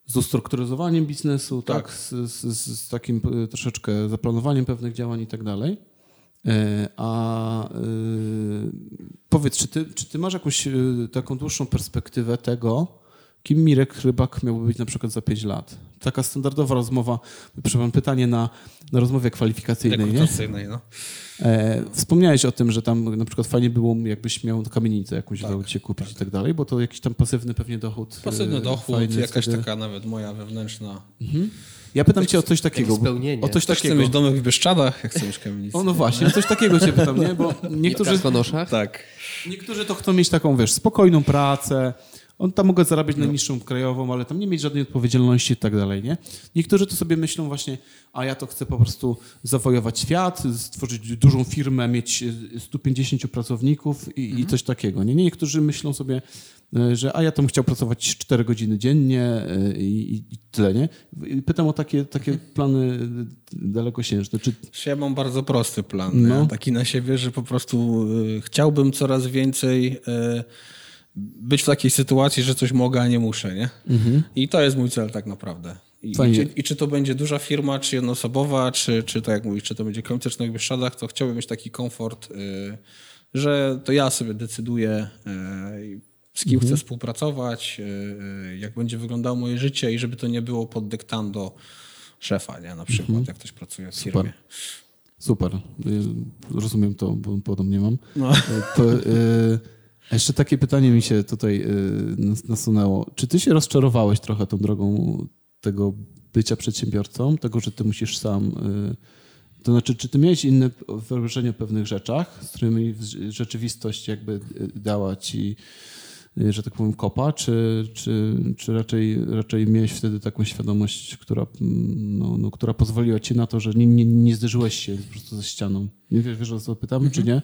z ustrukturyzowaniem biznesu, tak, Tak. Z, z, z takim e, troszeczkę zaplanowaniem pewnych działań i tak dalej. E, A e, powiedz, czy ty, czy ty masz jakąś taką dłuższą perspektywę tego, kim Mirek Rybak miałby być na przykład za 5 lat? Taka standardowa rozmowa, przepraszam, pytanie na, na rozmowie kwalifikacyjnej, nie? No. E, wspomniałeś o tym, że tam na przykład fajnie było, jakbyś miał kamienicę jakąś tak, cię kupić i tak dalej, bo to jakiś tam pasywny pewnie dochód. Pasywny e, dochód, fajny jakaś wtedy. taka nawet moja wewnętrzna. Ja pytam cię o coś takiego. spełnienie. O coś Też chcę takiego. mieć domek w Bieszczadach, jak chcę mieć kamienicę. O no właśnie, o coś takiego cię pytam, nie? Bo W niektórzy? Tak. niektórzy to chcą mieć taką, wiesz, spokojną pracę, on tam mogę zarabiać najniższą krajową, ale tam nie mieć żadnej odpowiedzialności i tak dalej, nie? Niektórzy to sobie myślą właśnie, a ja to chcę po prostu zawojować świat, stworzyć dużą firmę, mieć e, 150 pracowników i, i coś takiego, nie? Niektórzy myślą sobie, e, że a ja to bym chciał pracować 4 godziny dziennie e, i, i, tyle, nie? I pytam o takie, takie plany dalekosiężne. Czy Ja mam bardzo prosty plan, No. taki na siebie, że po prostu chciałbym coraz więcej być w takiej sytuacji, że coś mogę, a nie muszę, nie? I to jest mój cel tak naprawdę. I, i, czy, I czy to będzie duża firma, czy jednoosobowa, czy, czy tak jak mówisz, czy to będzie komercyjny w Bieszczadach, to chciałbym mieć taki komfort, y, że to ja sobie decyduję, y, z kim chcę współpracować, y, y, jak będzie wyglądało moje życie i żeby to nie było pod dyktando szefa, nie? Na przykład, jak ktoś pracuje w Super. firmie. Super. Y, Rozumiem to, bo podobnie mam. No. To, y, a jeszcze takie pytanie mi się tutaj y, nas- nasunęło. Czy ty się rozczarowałeś trochę tą drogą tego bycia przedsiębiorcą, tego, że ty musisz sam... y, To znaczy, czy ty miałeś inne wyobrażenie o pewnych rzeczach, z którymi rzeczywistość jakby y, dała ci, że tak powiem, kopa, czy, czy, czy raczej, raczej miałeś wtedy taką świadomość, która, no, no, która pozwoliła ci na to, że nie, nie, nie zderzyłeś się po prostu ze ścianą? Nie wiesz, wiesz o co pytam, czy nie?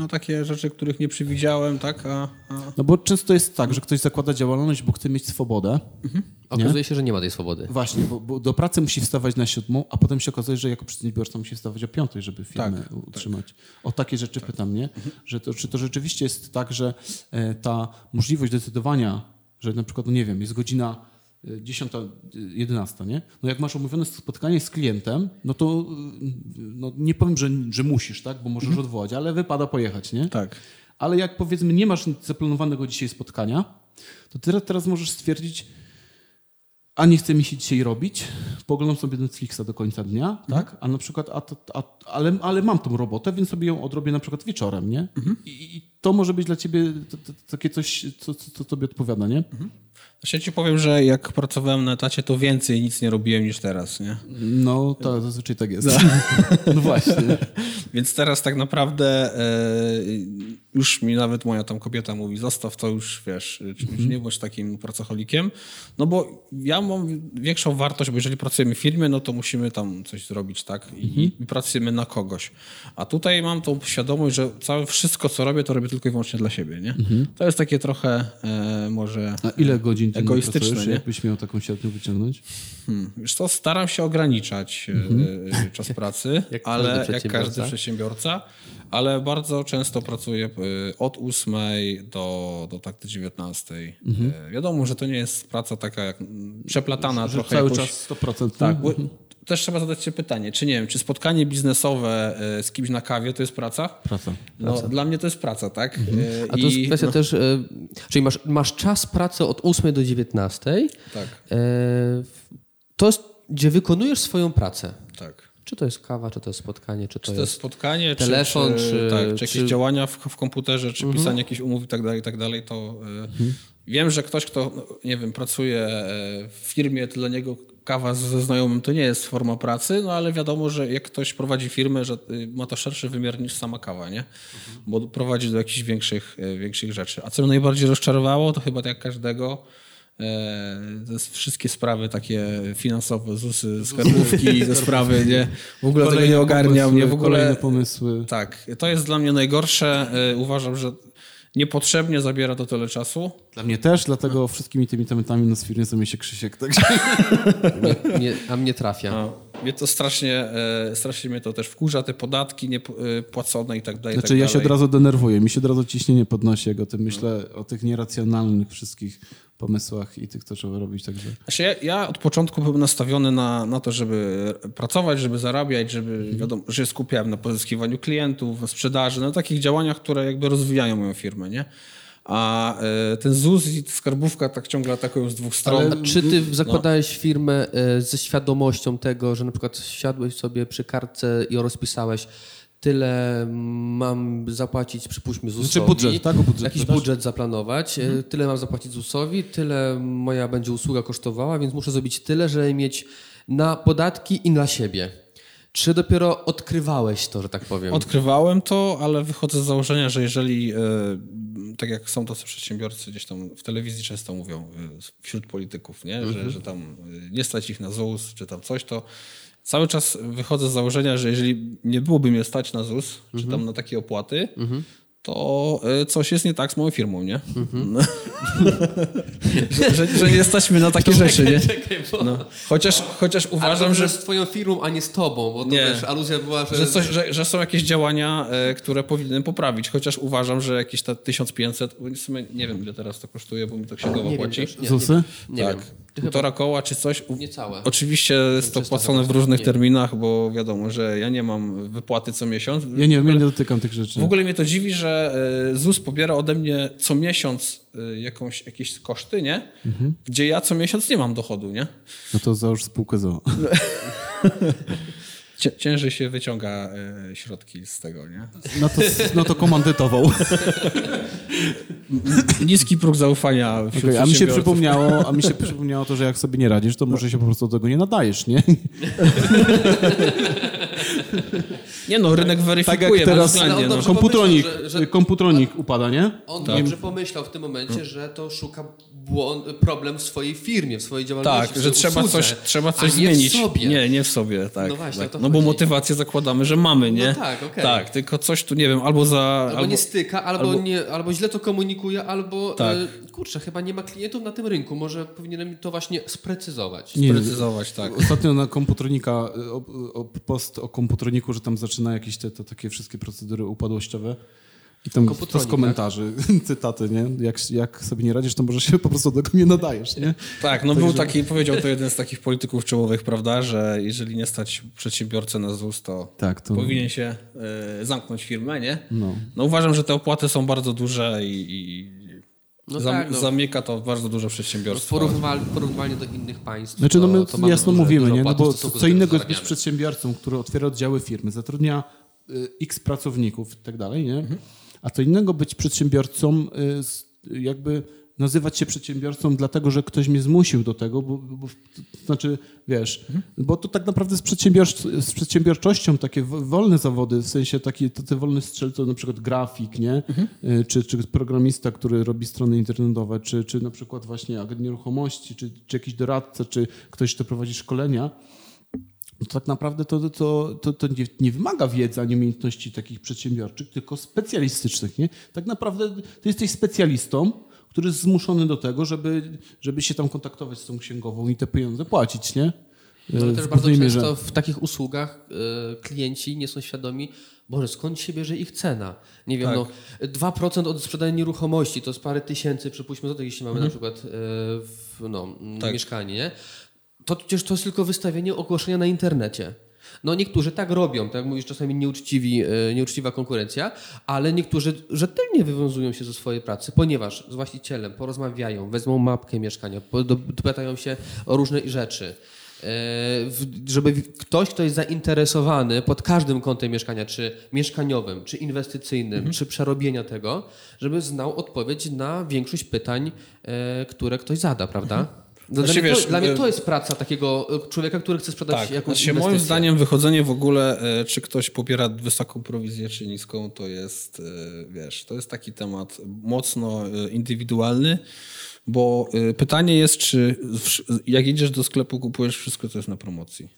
No takie rzeczy, których nie przewidziałem, tak? A, a... No bo często jest tak, że ktoś zakłada działalność, bo chce mieć swobodę. Okazuje się, że nie ma tej swobody. Właśnie, bo, bo do pracy musi wstawać na siódmą, a potem się okazuje, że jako przedsiębiorca musi wstawać o piątej, żeby firmę Tak, utrzymać. O takie rzeczy pytam, nie? Że to, czy to rzeczywiście jest tak, że e, ta możliwość decydowania, że na przykład, no nie wiem, jest godzina 10, y, 11, nie? No jak masz umówione spotkanie z klientem, no to no nie powiem, że, że musisz, tak? Bo możesz odwołać, ale wypada pojechać, nie? Tak. Ale jak powiedzmy nie masz zaplanowanego dzisiaj spotkania, to teraz, teraz możesz stwierdzić, a nie chce mi się dzisiaj robić, poglądam sobie Netflixa do końca dnia, tak? A na przykład, a to, a, ale, ale mam tą robotę, więc sobie ją odrobię na przykład wieczorem, nie? I, I to może być dla ciebie to, to, takie coś, co, co, co tobie odpowiada, nie? Znaczy, Ja ci powiem, że jak pracowałem na etacie, to więcej nic nie robiłem niż teraz, nie? No, to zazwyczaj tak jest. No właśnie. Więc teraz tak naprawdę e, już mi nawet moja tam kobieta mówi, zostaw to już, wiesz, czy nie bądź takim pracocholikiem, no bo ja mam większą wartość, bo jeżeli pracujemy w firmie, no to musimy tam coś zrobić, tak? I, i pracujemy na kogoś. A tutaj mam tą świadomość, że całe wszystko, co robię, to robię tylko i wyłącznie dla siebie, nie? To jest takie trochę e, może... A ile godzin dziennie Egoistyczne, nie? jakbyś miał taką średnią wyciągnąć? Hmm. Wiesz co, staram się ograniczać e, e, czas pracy, Jak ale każdy jak każdy przedsiębiorca. ale bardzo często pracuję e, od 8 do, do tak do 19. E, Wiadomo, że to nie jest praca taka jak przeplatana Że trochę. cały jakoś- czas 100%. Tak, bo też trzeba zadać się pytanie, czy nie wiem, czy spotkanie biznesowe e, z kimś na kawie to jest praca? Praca. No, dla mnie to jest praca, tak? E, A to jest i- kwestia no, też, e, czyli masz, masz czas pracy od 8 do 19, Tak, to jest, gdzie wykonujesz swoją pracę. tak. Czy to jest kawa, czy to jest spotkanie, czy to, Czy to jest spotkanie, telefon, czy, czy, czy- tak, czy jakieś czy- Mhm. działania w, w komputerze, czy pisanie jakichś umów i tak dalej, i tak dalej, to y, wiem, że ktoś, kto, nie wiem, pracuje w firmie, to dla niego kawa ze znajomym to nie jest forma pracy, no ale wiadomo, że jak ktoś prowadzi firmę, że y, ma to szerszy wymiar niż sama kawa, nie? Bo prowadzi do jakichś większych, e, większych rzeczy. A co mnie najbardziej rozczarowało, to chyba tak jak każdego, e, jest wszystkie sprawy takie finansowe, ZUSy, skarbówki, te sprawy, nie? W ogóle tego Kolejne nie ogarniam, pomysły, nie? W ogóle Kolejne pomysły. tak, to jest dla mnie najgorsze. Y, Uważam, że niepotrzebnie zabiera to tyle czasu. Dla mnie też, dlatego wszystkimi tymi tematami na firmie zajmuje się Krzysiek. Także... Nie, nie, a mnie trafia. No, mnie to strasznie, e, strasznie mnie to też wkurza, te podatki niepłacone i tak dalej. Znaczy tak ja się od razu denerwuję, mi się od razu ciśnienie podnosi, jak o tym myślę, o tych nieracjonalnych wszystkich pomysłach i tych, co trzeba robić. Także Znaczy ja, ja od początku byłem nastawiony na, na to, żeby pracować, żeby zarabiać, żeby wiadomo, że skupiałem na pozyskiwaniu klientów, na sprzedaży, na takich działaniach, które jakby rozwijają moją firmę, nie? A e, ten ZUS i skarbówka tak ciągle atakują z dwóch stron. A czy ty zakładałeś firmę e, ze świadomością tego, że na przykład siadłeś sobie przy kartce i rozpisałeś tyle mam zapłacić, przypuśćmy ZUS-owi. Znaczy budżet, tak? Budżet Jakiś pytasz? budżet zaplanować. e, Tyle mam zapłacić ZUS-owi, tyle moja będzie usługa kosztowała, więc muszę zrobić tyle, żeby mieć na podatki i na siebie. Czy dopiero odkrywałeś to, że tak powiem? Odkrywałem to, ale wychodzę z założenia, że jeżeli, e, tak jak są tacy przedsiębiorcy, gdzieś tam w telewizji często mówią e, wśród polityków, nie? Że, że tam e, nie stać ich na ZUS czy tam coś, to cały czas wychodzę z założenia, że jeżeli nie byłoby mnie stać na ZUS, czy tam na takie opłaty, to e, coś jest nie tak z moją firmą, nie? No. że, że, że nie mnie na takie rzeczy, nie? No. Chociaż, chociaż uważam, że z twoją firmą, a nie z tobą, bo to Nie. wiesz, aluzja była, że... że, coś, że, że są jakieś działania, e, które powinienem poprawić, chociaż uważam, że jakieś ta 1500, bo w sumie nie wiem ile teraz to kosztuje, bo mi to księgowo nie wiem płaci. też, nie, ZUSy? Nie, tak, wiem. Półtora koła czy coś. Niecałe. Oczywiście jest to 300 płacone w różnych nie. terminach, bo wiadomo, że ja nie mam wypłaty co miesiąc. ja nie wiem, ja nie dotykam tych rzeczy. W ogóle mnie to dziwi, że e, ZUS pobiera ode mnie co miesiąc e, jakąś, jakieś koszty, nie? Mhm. Gdzie ja co miesiąc nie mam dochodu, nie? No to załóż spółkę ZOO. Cię- Ciężej się wyciąga e, środki z tego, nie? No to, no to komandytował. Niski próg zaufania Okej, a mi się przypomniało, a mi się przypomniało to, że jak sobie nie radzisz, to może się po prostu do tego nie nadajesz, nie? Nie no, rynek Tak weryfikuje jak teraz bezwzględnie. No. komputronik, pomyślał, że- że- komputronik upada, nie? On Tak. dobrze pomyślał w tym momencie, że to szuka błąd, problem w swojej firmie, w swojej działalności. Tak, że trzeba usłudze, coś, trzeba coś zmienić. W sobie. Nie, nie w sobie, tak. No właśnie, o tak. no bo motywację zakładamy, że mamy, nie? No tak, okej. Tak, tylko coś tu, nie wiem, albo za... Albo, nie styka, albo, albo- Nie, albo źle to komunikuje, albo Tak. e, kurczę, chyba nie ma klientów na tym rynku. Może powinienem to właśnie sprecyzować. Nie, precyzować, tak. Ostatnio na komputronika, o, o, post o komputroniku, że tam zaczyna jakieś te, te takie wszystkie procedury upadłościowe. I tam to z komentarzy, cytaty, nie? Jak, jak sobie nie radzisz, to może się po prostu do tego nie nadajesz, nie? Tak, no był taki, powiedział to jeden z takich polityków czołowych, prawda, że jeżeli nie stać przedsiębiorcę na ZUS, to, Tak, to- powinien się e, zamknąć firmę, nie? No. No uważam, że te opłaty są bardzo duże i, i No zam, tak, no. zamyka to bardzo duże przedsiębiorstwo. Porównywalnie, porównywalnie do innych państw. Znaczy, no my to jasno mówimy, nie? No bo co innego jest być przedsiębiorcą, który otwiera oddziały firmy, zatrudnia y, x pracowników i tak dalej, nie? A co innego być przedsiębiorcą, y, z- jakby nazywać się przedsiębiorcą dlatego, że ktoś mnie zmusił do tego, bo, bo to znaczy, wiesz, bo to tak naprawdę z, z przedsiębiorczością takie wo- wolne zawody, w sensie takie te, te wolne strzelce, na przykład grafik, nie? Y, Czy, czy programista, który robi strony internetowe, czy, czy na przykład właśnie agent nieruchomości, czy, czy jakiś doradca, czy ktoś, kto prowadzi szkolenia, to tak naprawdę to, to, to, to nie, nie wymaga wiedzy ani umiejętności takich przedsiębiorczych, tylko specjalistycznych. Nie? Tak naprawdę ty jesteś specjalistą, który jest zmuszony do tego, żeby, żeby się tam kontaktować z tą księgową i te pieniądze płacić, nie? No, ale W też bardzo często mierze. w takich usługach e, klienci nie są świadomi, Boże, skąd się bierze ich cena? Nie wiem, Tak. no 2% od sprzedania nieruchomości to jest parę tysięcy, przypuśćmy złotych, jeśli mamy na przykład e, w, no, Tak. mieszkanie, nie? To przecież to jest tylko wystawienie ogłoszenia na internecie. No niektórzy tak robią, tak jak mówisz, czasami nieuczciwi, e, nieuczciwa konkurencja, ale niektórzy rzetelnie wywiązują się ze swojej pracy, ponieważ z właścicielem porozmawiają, wezmą mapkę mieszkania, dopytają się o różne rzeczy. E, żeby ktoś, kto jest zainteresowany pod każdym kątem mieszkania, czy mieszkaniowym, czy inwestycyjnym, czy przerobienia tego, żeby znał odpowiedź na większość pytań, e, które ktoś zada, prawda? Dla, Znaczy, mnie, wiesz, to, dla mnie e, to jest praca takiego e, człowieka, który chce sprzedać Tak, jakąś znaczy, inwestycję. moim zdaniem wychodzenie w ogóle, e, czy ktoś pobiera wysoką prowizję, czy niską, to jest, wiesz, to jest taki temat mocno indywidualny, bo pytanie jest, czy jak idziesz do sklepu, kupujesz wszystko, co jest na promocji.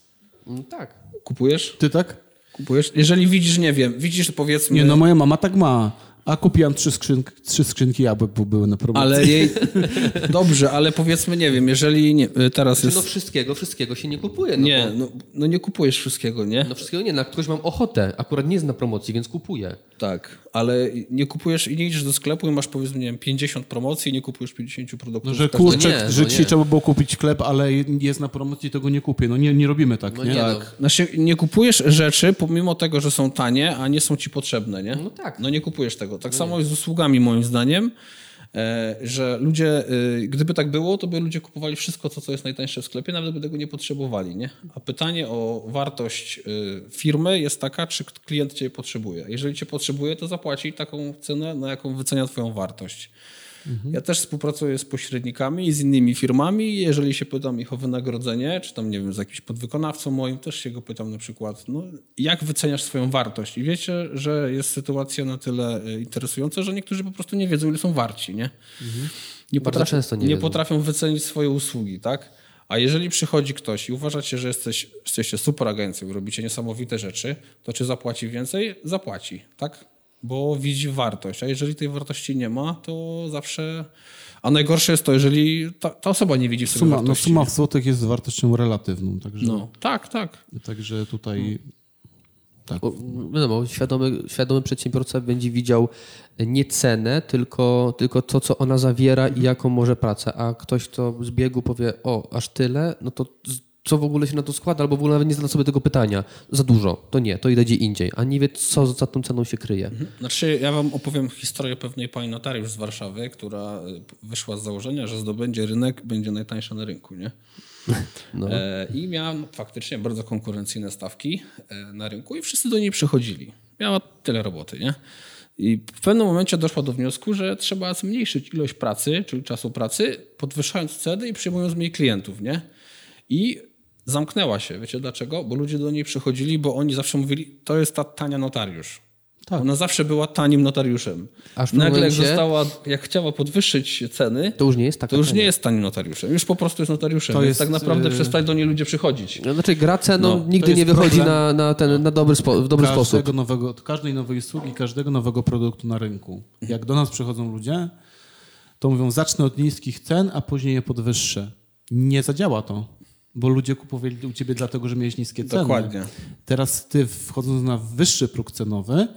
Mm, Tak. Kupujesz? Ty tak? Kupujesz? Jeżeli widzisz, nie wiem, widzisz powiedzmy... Nie, no moja mama tak ma. A kupiłam trzy, skrzynki, trzy skrzynki jabłek, bo były na promocji. Ale jej... Dobrze, ale powiedzmy, nie wiem, jeżeli nie, e, teraz jest... No wszystkiego, wszystkiego się nie kupuje. No Nie, Bo, no, no nie kupujesz wszystkiego, nie? no wszystkiego nie, na kogoś mam ochotę. Akurat nie jest na promocji, więc kupuję. Tak, ale nie kupujesz i nie idziesz do sklepu i masz powiedzmy, nie wiem, 50 promocji i nie kupujesz 50 produktów. No, że każdego- kurczę, nie, że no dzisiaj trzeba było kupić chleb, ale jest na promocji, to go nie kupię. No nie, nie robimy tak, No nie? nie, Tak. no. Znaczy, nie kupujesz rzeczy, pomimo tego, że są tanie, a nie są ci potrzebne, nie? No tak. No nie kupujesz tego. Tak samo jest z usługami, moim zdaniem, e, że ludzie, e, gdyby tak było, to by ludzie kupowali wszystko, to, co jest najtańsze w sklepie, nawet by tego nie potrzebowali, nie? A pytanie o wartość e, firmy jest taka, czy klient cię potrzebuje. Jeżeli cię potrzebuje, to zapłaci taką cenę, na jaką wycenia twoją wartość. Ja też współpracuję z pośrednikami i z innymi firmami. Jeżeli się pytam ich o wynagrodzenie, czy tam, nie wiem, z jakimś podwykonawcą moim, też się go pytam na przykład, no, jak wyceniasz swoją wartość? I wiecie, że jest sytuacja na tyle y, interesująca, że niektórzy po prostu nie wiedzą, ile są warci, nie? Nie, Bardzo często nie wiedzą. potrafią wycenić swoje usługi, tak? A jeżeli przychodzi ktoś i uważacie, że jesteś, jesteście super agencją, robicie niesamowite rzeczy, to czy zapłaci więcej? Zapłaci, tak? Bo widzi wartość. A jeżeli tej wartości nie ma, to zawsze... A najgorsze jest to, jeżeli ta, ta osoba nie widzi w sobie Suma, no, wartości. suma w złotych jest wartością relatywną, także, No, tak, tak. także tutaj... Tak. Bo, wiadomo, świadomy, świadomy przedsiębiorca będzie widział nie cenę, tylko, tylko to, co ona zawiera i jaką może pracę. A ktoś, kto z biegu powie, o, aż tyle, no to z- co w ogóle się na to składa, albo w ogóle nawet nie zada sobie tego pytania. Za dużo, to nie, to idę gdzie indziej. A nie wie, co za tą ceną się kryje. Znaczy, ja wam opowiem historię pewnej pani notariusz z Warszawy, która y, wyszła z założenia, że zdobędzie rynek, będzie najtańsza na rynku, nie? No. E, I miałam faktycznie bardzo konkurencyjne stawki e, na rynku i wszyscy do niej przychodzili. Miała tyle roboty, nie? I w pewnym momencie doszła do wniosku, że trzeba zmniejszyć ilość pracy, czyli czasu pracy, podwyższając ceny i przyjmując mniej klientów, nie? I zamknęła się. Wiecie dlaczego? Bo ludzie do niej przychodzili, bo oni zawsze mówili, to jest ta tania notariusz. Tak. Ona zawsze była tanim notariuszem. Aż Nagle jak momencie- została, jak chciała podwyższyć ceny, To już nie jest taka to już cena. nie jest tanim notariuszem. Już po prostu jest notariuszem. To jest, tak naprawdę yy, przestali do niej ludzie przychodzić. No, Znaczy gra ceną No, nigdy nie wychodzi problem. na, na, ten, na dobry spo, w dobry sposób. każdego nowego, od każdej nowej usługi, każdego nowego produktu na rynku. Jak do nas przychodzą ludzie, to mówią, zacznę od niskich cen, a później je podwyższę. Nie zadziała to, bo ludzie kupowali u ciebie dlatego, że miałeś niskie ceny. Dokładnie. Teraz ty wchodząc na wyższy próg cenowy,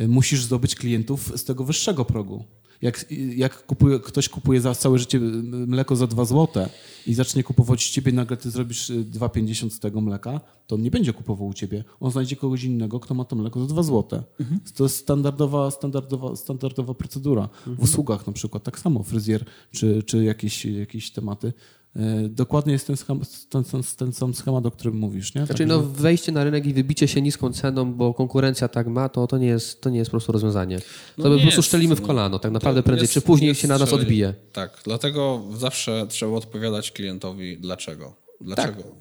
y, musisz zdobyć klientów z tego wyższego progu. Jak, jak kupuje, ktoś kupuje za całe życie mleko za 2 złote i zacznie kupować u ciebie, nagle ty zrobisz 2,50 z tego mleka, to on nie będzie kupował u ciebie. On znajdzie kogoś innego, kto ma to mleko za 2 złote. Mhm. To jest standardowa, standardowa, standardowa procedura. Mhm. W usługach na przykład tak samo, fryzjer czy, czy jakieś, jakieś tematy. E, dokładnie jest ten, schema, ten, ten, ten sam schemat, o którym mówisz. Nie? Znaczy, no, wejście na rynek i wybicie się niską ceną, bo konkurencja tak ma, to, to, nie, jest, to nie jest po prostu rozwiązanie. To no my po prostu szczelimy w no. kolano, tak naprawdę prędzej jest, czy później się na nas odbije. Tak, dlatego zawsze trzeba odpowiadać klientowi dlaczego. Dlaczego? Tak.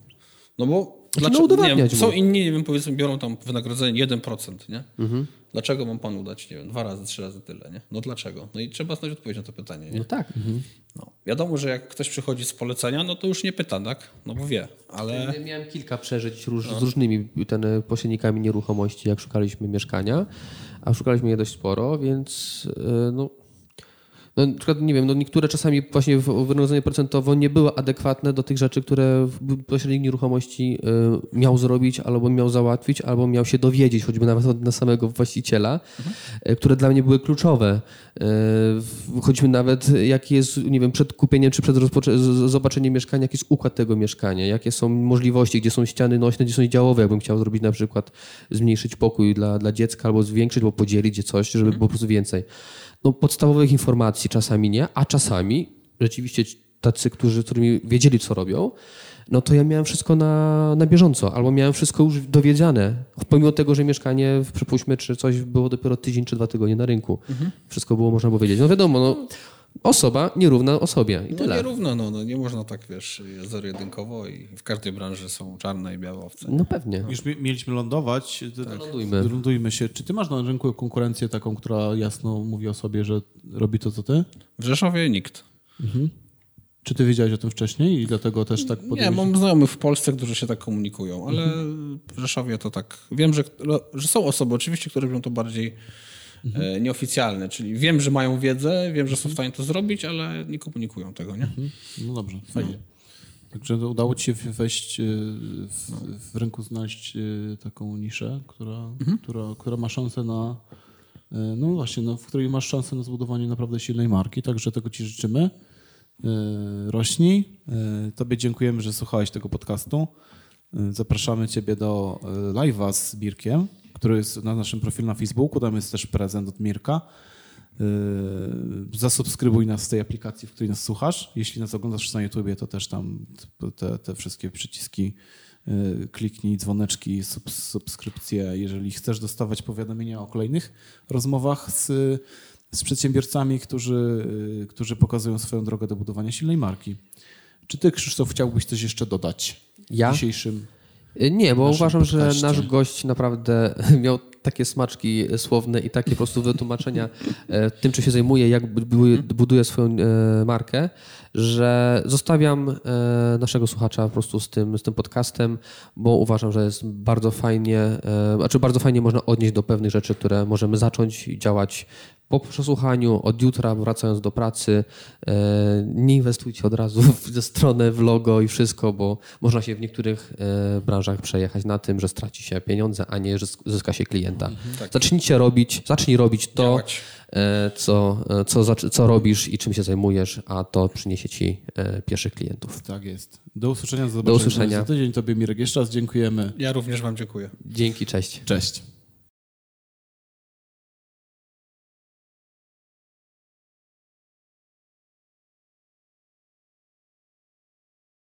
No bo znaczy, no nie wiem, są inni, nie wiem, powiedzmy, biorą tam wynagrodzenie 1%, nie? Mhm. Dlaczego mam panu dać, nie wiem, dwa razy, trzy razy tyle, nie? No dlaczego? No i trzeba znaleźć odpowiedź na to pytanie, nie? No tak. Mhm. No. Wiadomo, że jak ktoś przychodzi z polecenia, no to już nie pyta, tak? No bo wie, ale... Ja miałem kilka przeżyć róż, no. z różnymi ten, pośrednikami nieruchomości, jak szukaliśmy mieszkania, a szukaliśmy je dość sporo, więc yy, no no, na przykład, nie wiem, no niektóre czasami właśnie wynagrodzenie procentowo nie było adekwatne do tych rzeczy, które pośrednik nieruchomości y, miał zrobić, albo miał załatwić, albo miał się dowiedzieć, choćby nawet od na samego właściciela, mhm. y, które dla mnie były kluczowe. Y, choćby nawet jaki jest, nie wiem, przed kupieniem czy przed zobaczeniem mieszkania, jaki jest układ tego mieszkania, jakie są możliwości, gdzie są ściany nośne, gdzie są działowe, jakbym chciał zrobić na przykład zmniejszyć pokój dla, dla dziecka, albo zwiększyć, albo podzielić gdzie coś, żeby było po prostu więcej no, podstawowych informacji czasami nie, a czasami rzeczywiście tacy, którzy, którymi wiedzieli, co robią, no to ja miałem wszystko na, na bieżąco, albo miałem wszystko już dowiedziane, pomimo tego, że mieszkanie, przypuśćmy, czy coś było dopiero tydzień czy dwa tygodnie na rynku. Mhm. Wszystko było można powiedzieć. No wiadomo, no, osoba nierówna osobie i no tyle. nierówna, no, no nie można tak, wiesz, zero-jedynkowo i w każdej branży są czarne i białe owce. No pewnie. Już mieliśmy lądować. Tak. Lądujmy. Lądujmy się. Czy ty masz na rynku konkurencję taką, która jasno mówi o sobie, że robi to, co ty? W Rzeszowie nikt. Mhm. Czy ty wiedziałeś o tym wcześniej i dlatego też tak podjąłeś? Nie, mam znajomych w Polsce, którzy się tak komunikują, ale mhm. w Rzeszowie to tak... Wiem, że, że są osoby oczywiście, które robią to bardziej mhm. nieoficjalne, czyli wiem, że mają wiedzę, wiem, że są w stanie to zrobić, ale nie komunikują tego, nie? Mhm. No dobrze, fajnie. No. Także udało ci się wejść e, w, w rynku, znaleźć e, taką niszę, która, mhm. która, która ma szansę na no właśnie, no, w której masz szansę na zbudowanie naprawdę silnej marki, także tego ci życzymy. Rośnij. Tobie dziękujemy, że słuchałeś tego podcastu. Zapraszamy Ciebie do live'a z Birkiem który jest na naszym profilu na Facebooku. Tam jest też prezent od Mirka. Yy, zasubskrybuj nas z tej aplikacji, w której nas słuchasz. Jeśli nas oglądasz na YouTubie, to też tam te, te wszystkie przyciski yy, kliknij, dzwoneczki, sub, subskrypcje. Jeżeli chcesz dostawać powiadomienia o kolejnych rozmowach z, z przedsiębiorcami, którzy, yy, którzy pokazują swoją drogę do budowania silnej marki. Czy ty, Krzysztof, chciałbyś coś jeszcze dodać ja? w dzisiejszym nie, bo uważam, podcaście. że nasz gość naprawdę miał takie smaczki słowne i takie po prostu wytłumaczenia e, tym, czym się zajmuje, jak buduje swoją e, markę, że zostawiam e, naszego słuchacza po prostu z tym, z tym podcastem, bo uważam, że jest bardzo fajnie, znaczy bardzo fajnie można odnieść do pewnych rzeczy, które możemy zacząć działać po przesłuchaniu, od jutra wracając do pracy, nie inwestujcie od razu ze stronę w logo i wszystko, bo można się w niektórych branżach przejechać na tym, że straci się pieniądze, a nie, że zyska się klienta. Mhm, tak. Zacznijcie robić, zacznij robić to, e, co, e, co, co robisz i czym się zajmujesz, a to przyniesie ci e, pierwszych klientów. Tak jest. Do usłyszenia. Do, do usłyszenia. Za tydzień Tobie Mirek jeszcze raz dziękujemy. Ja również Wam dziękuję. Dzięki, cześć. Cześć.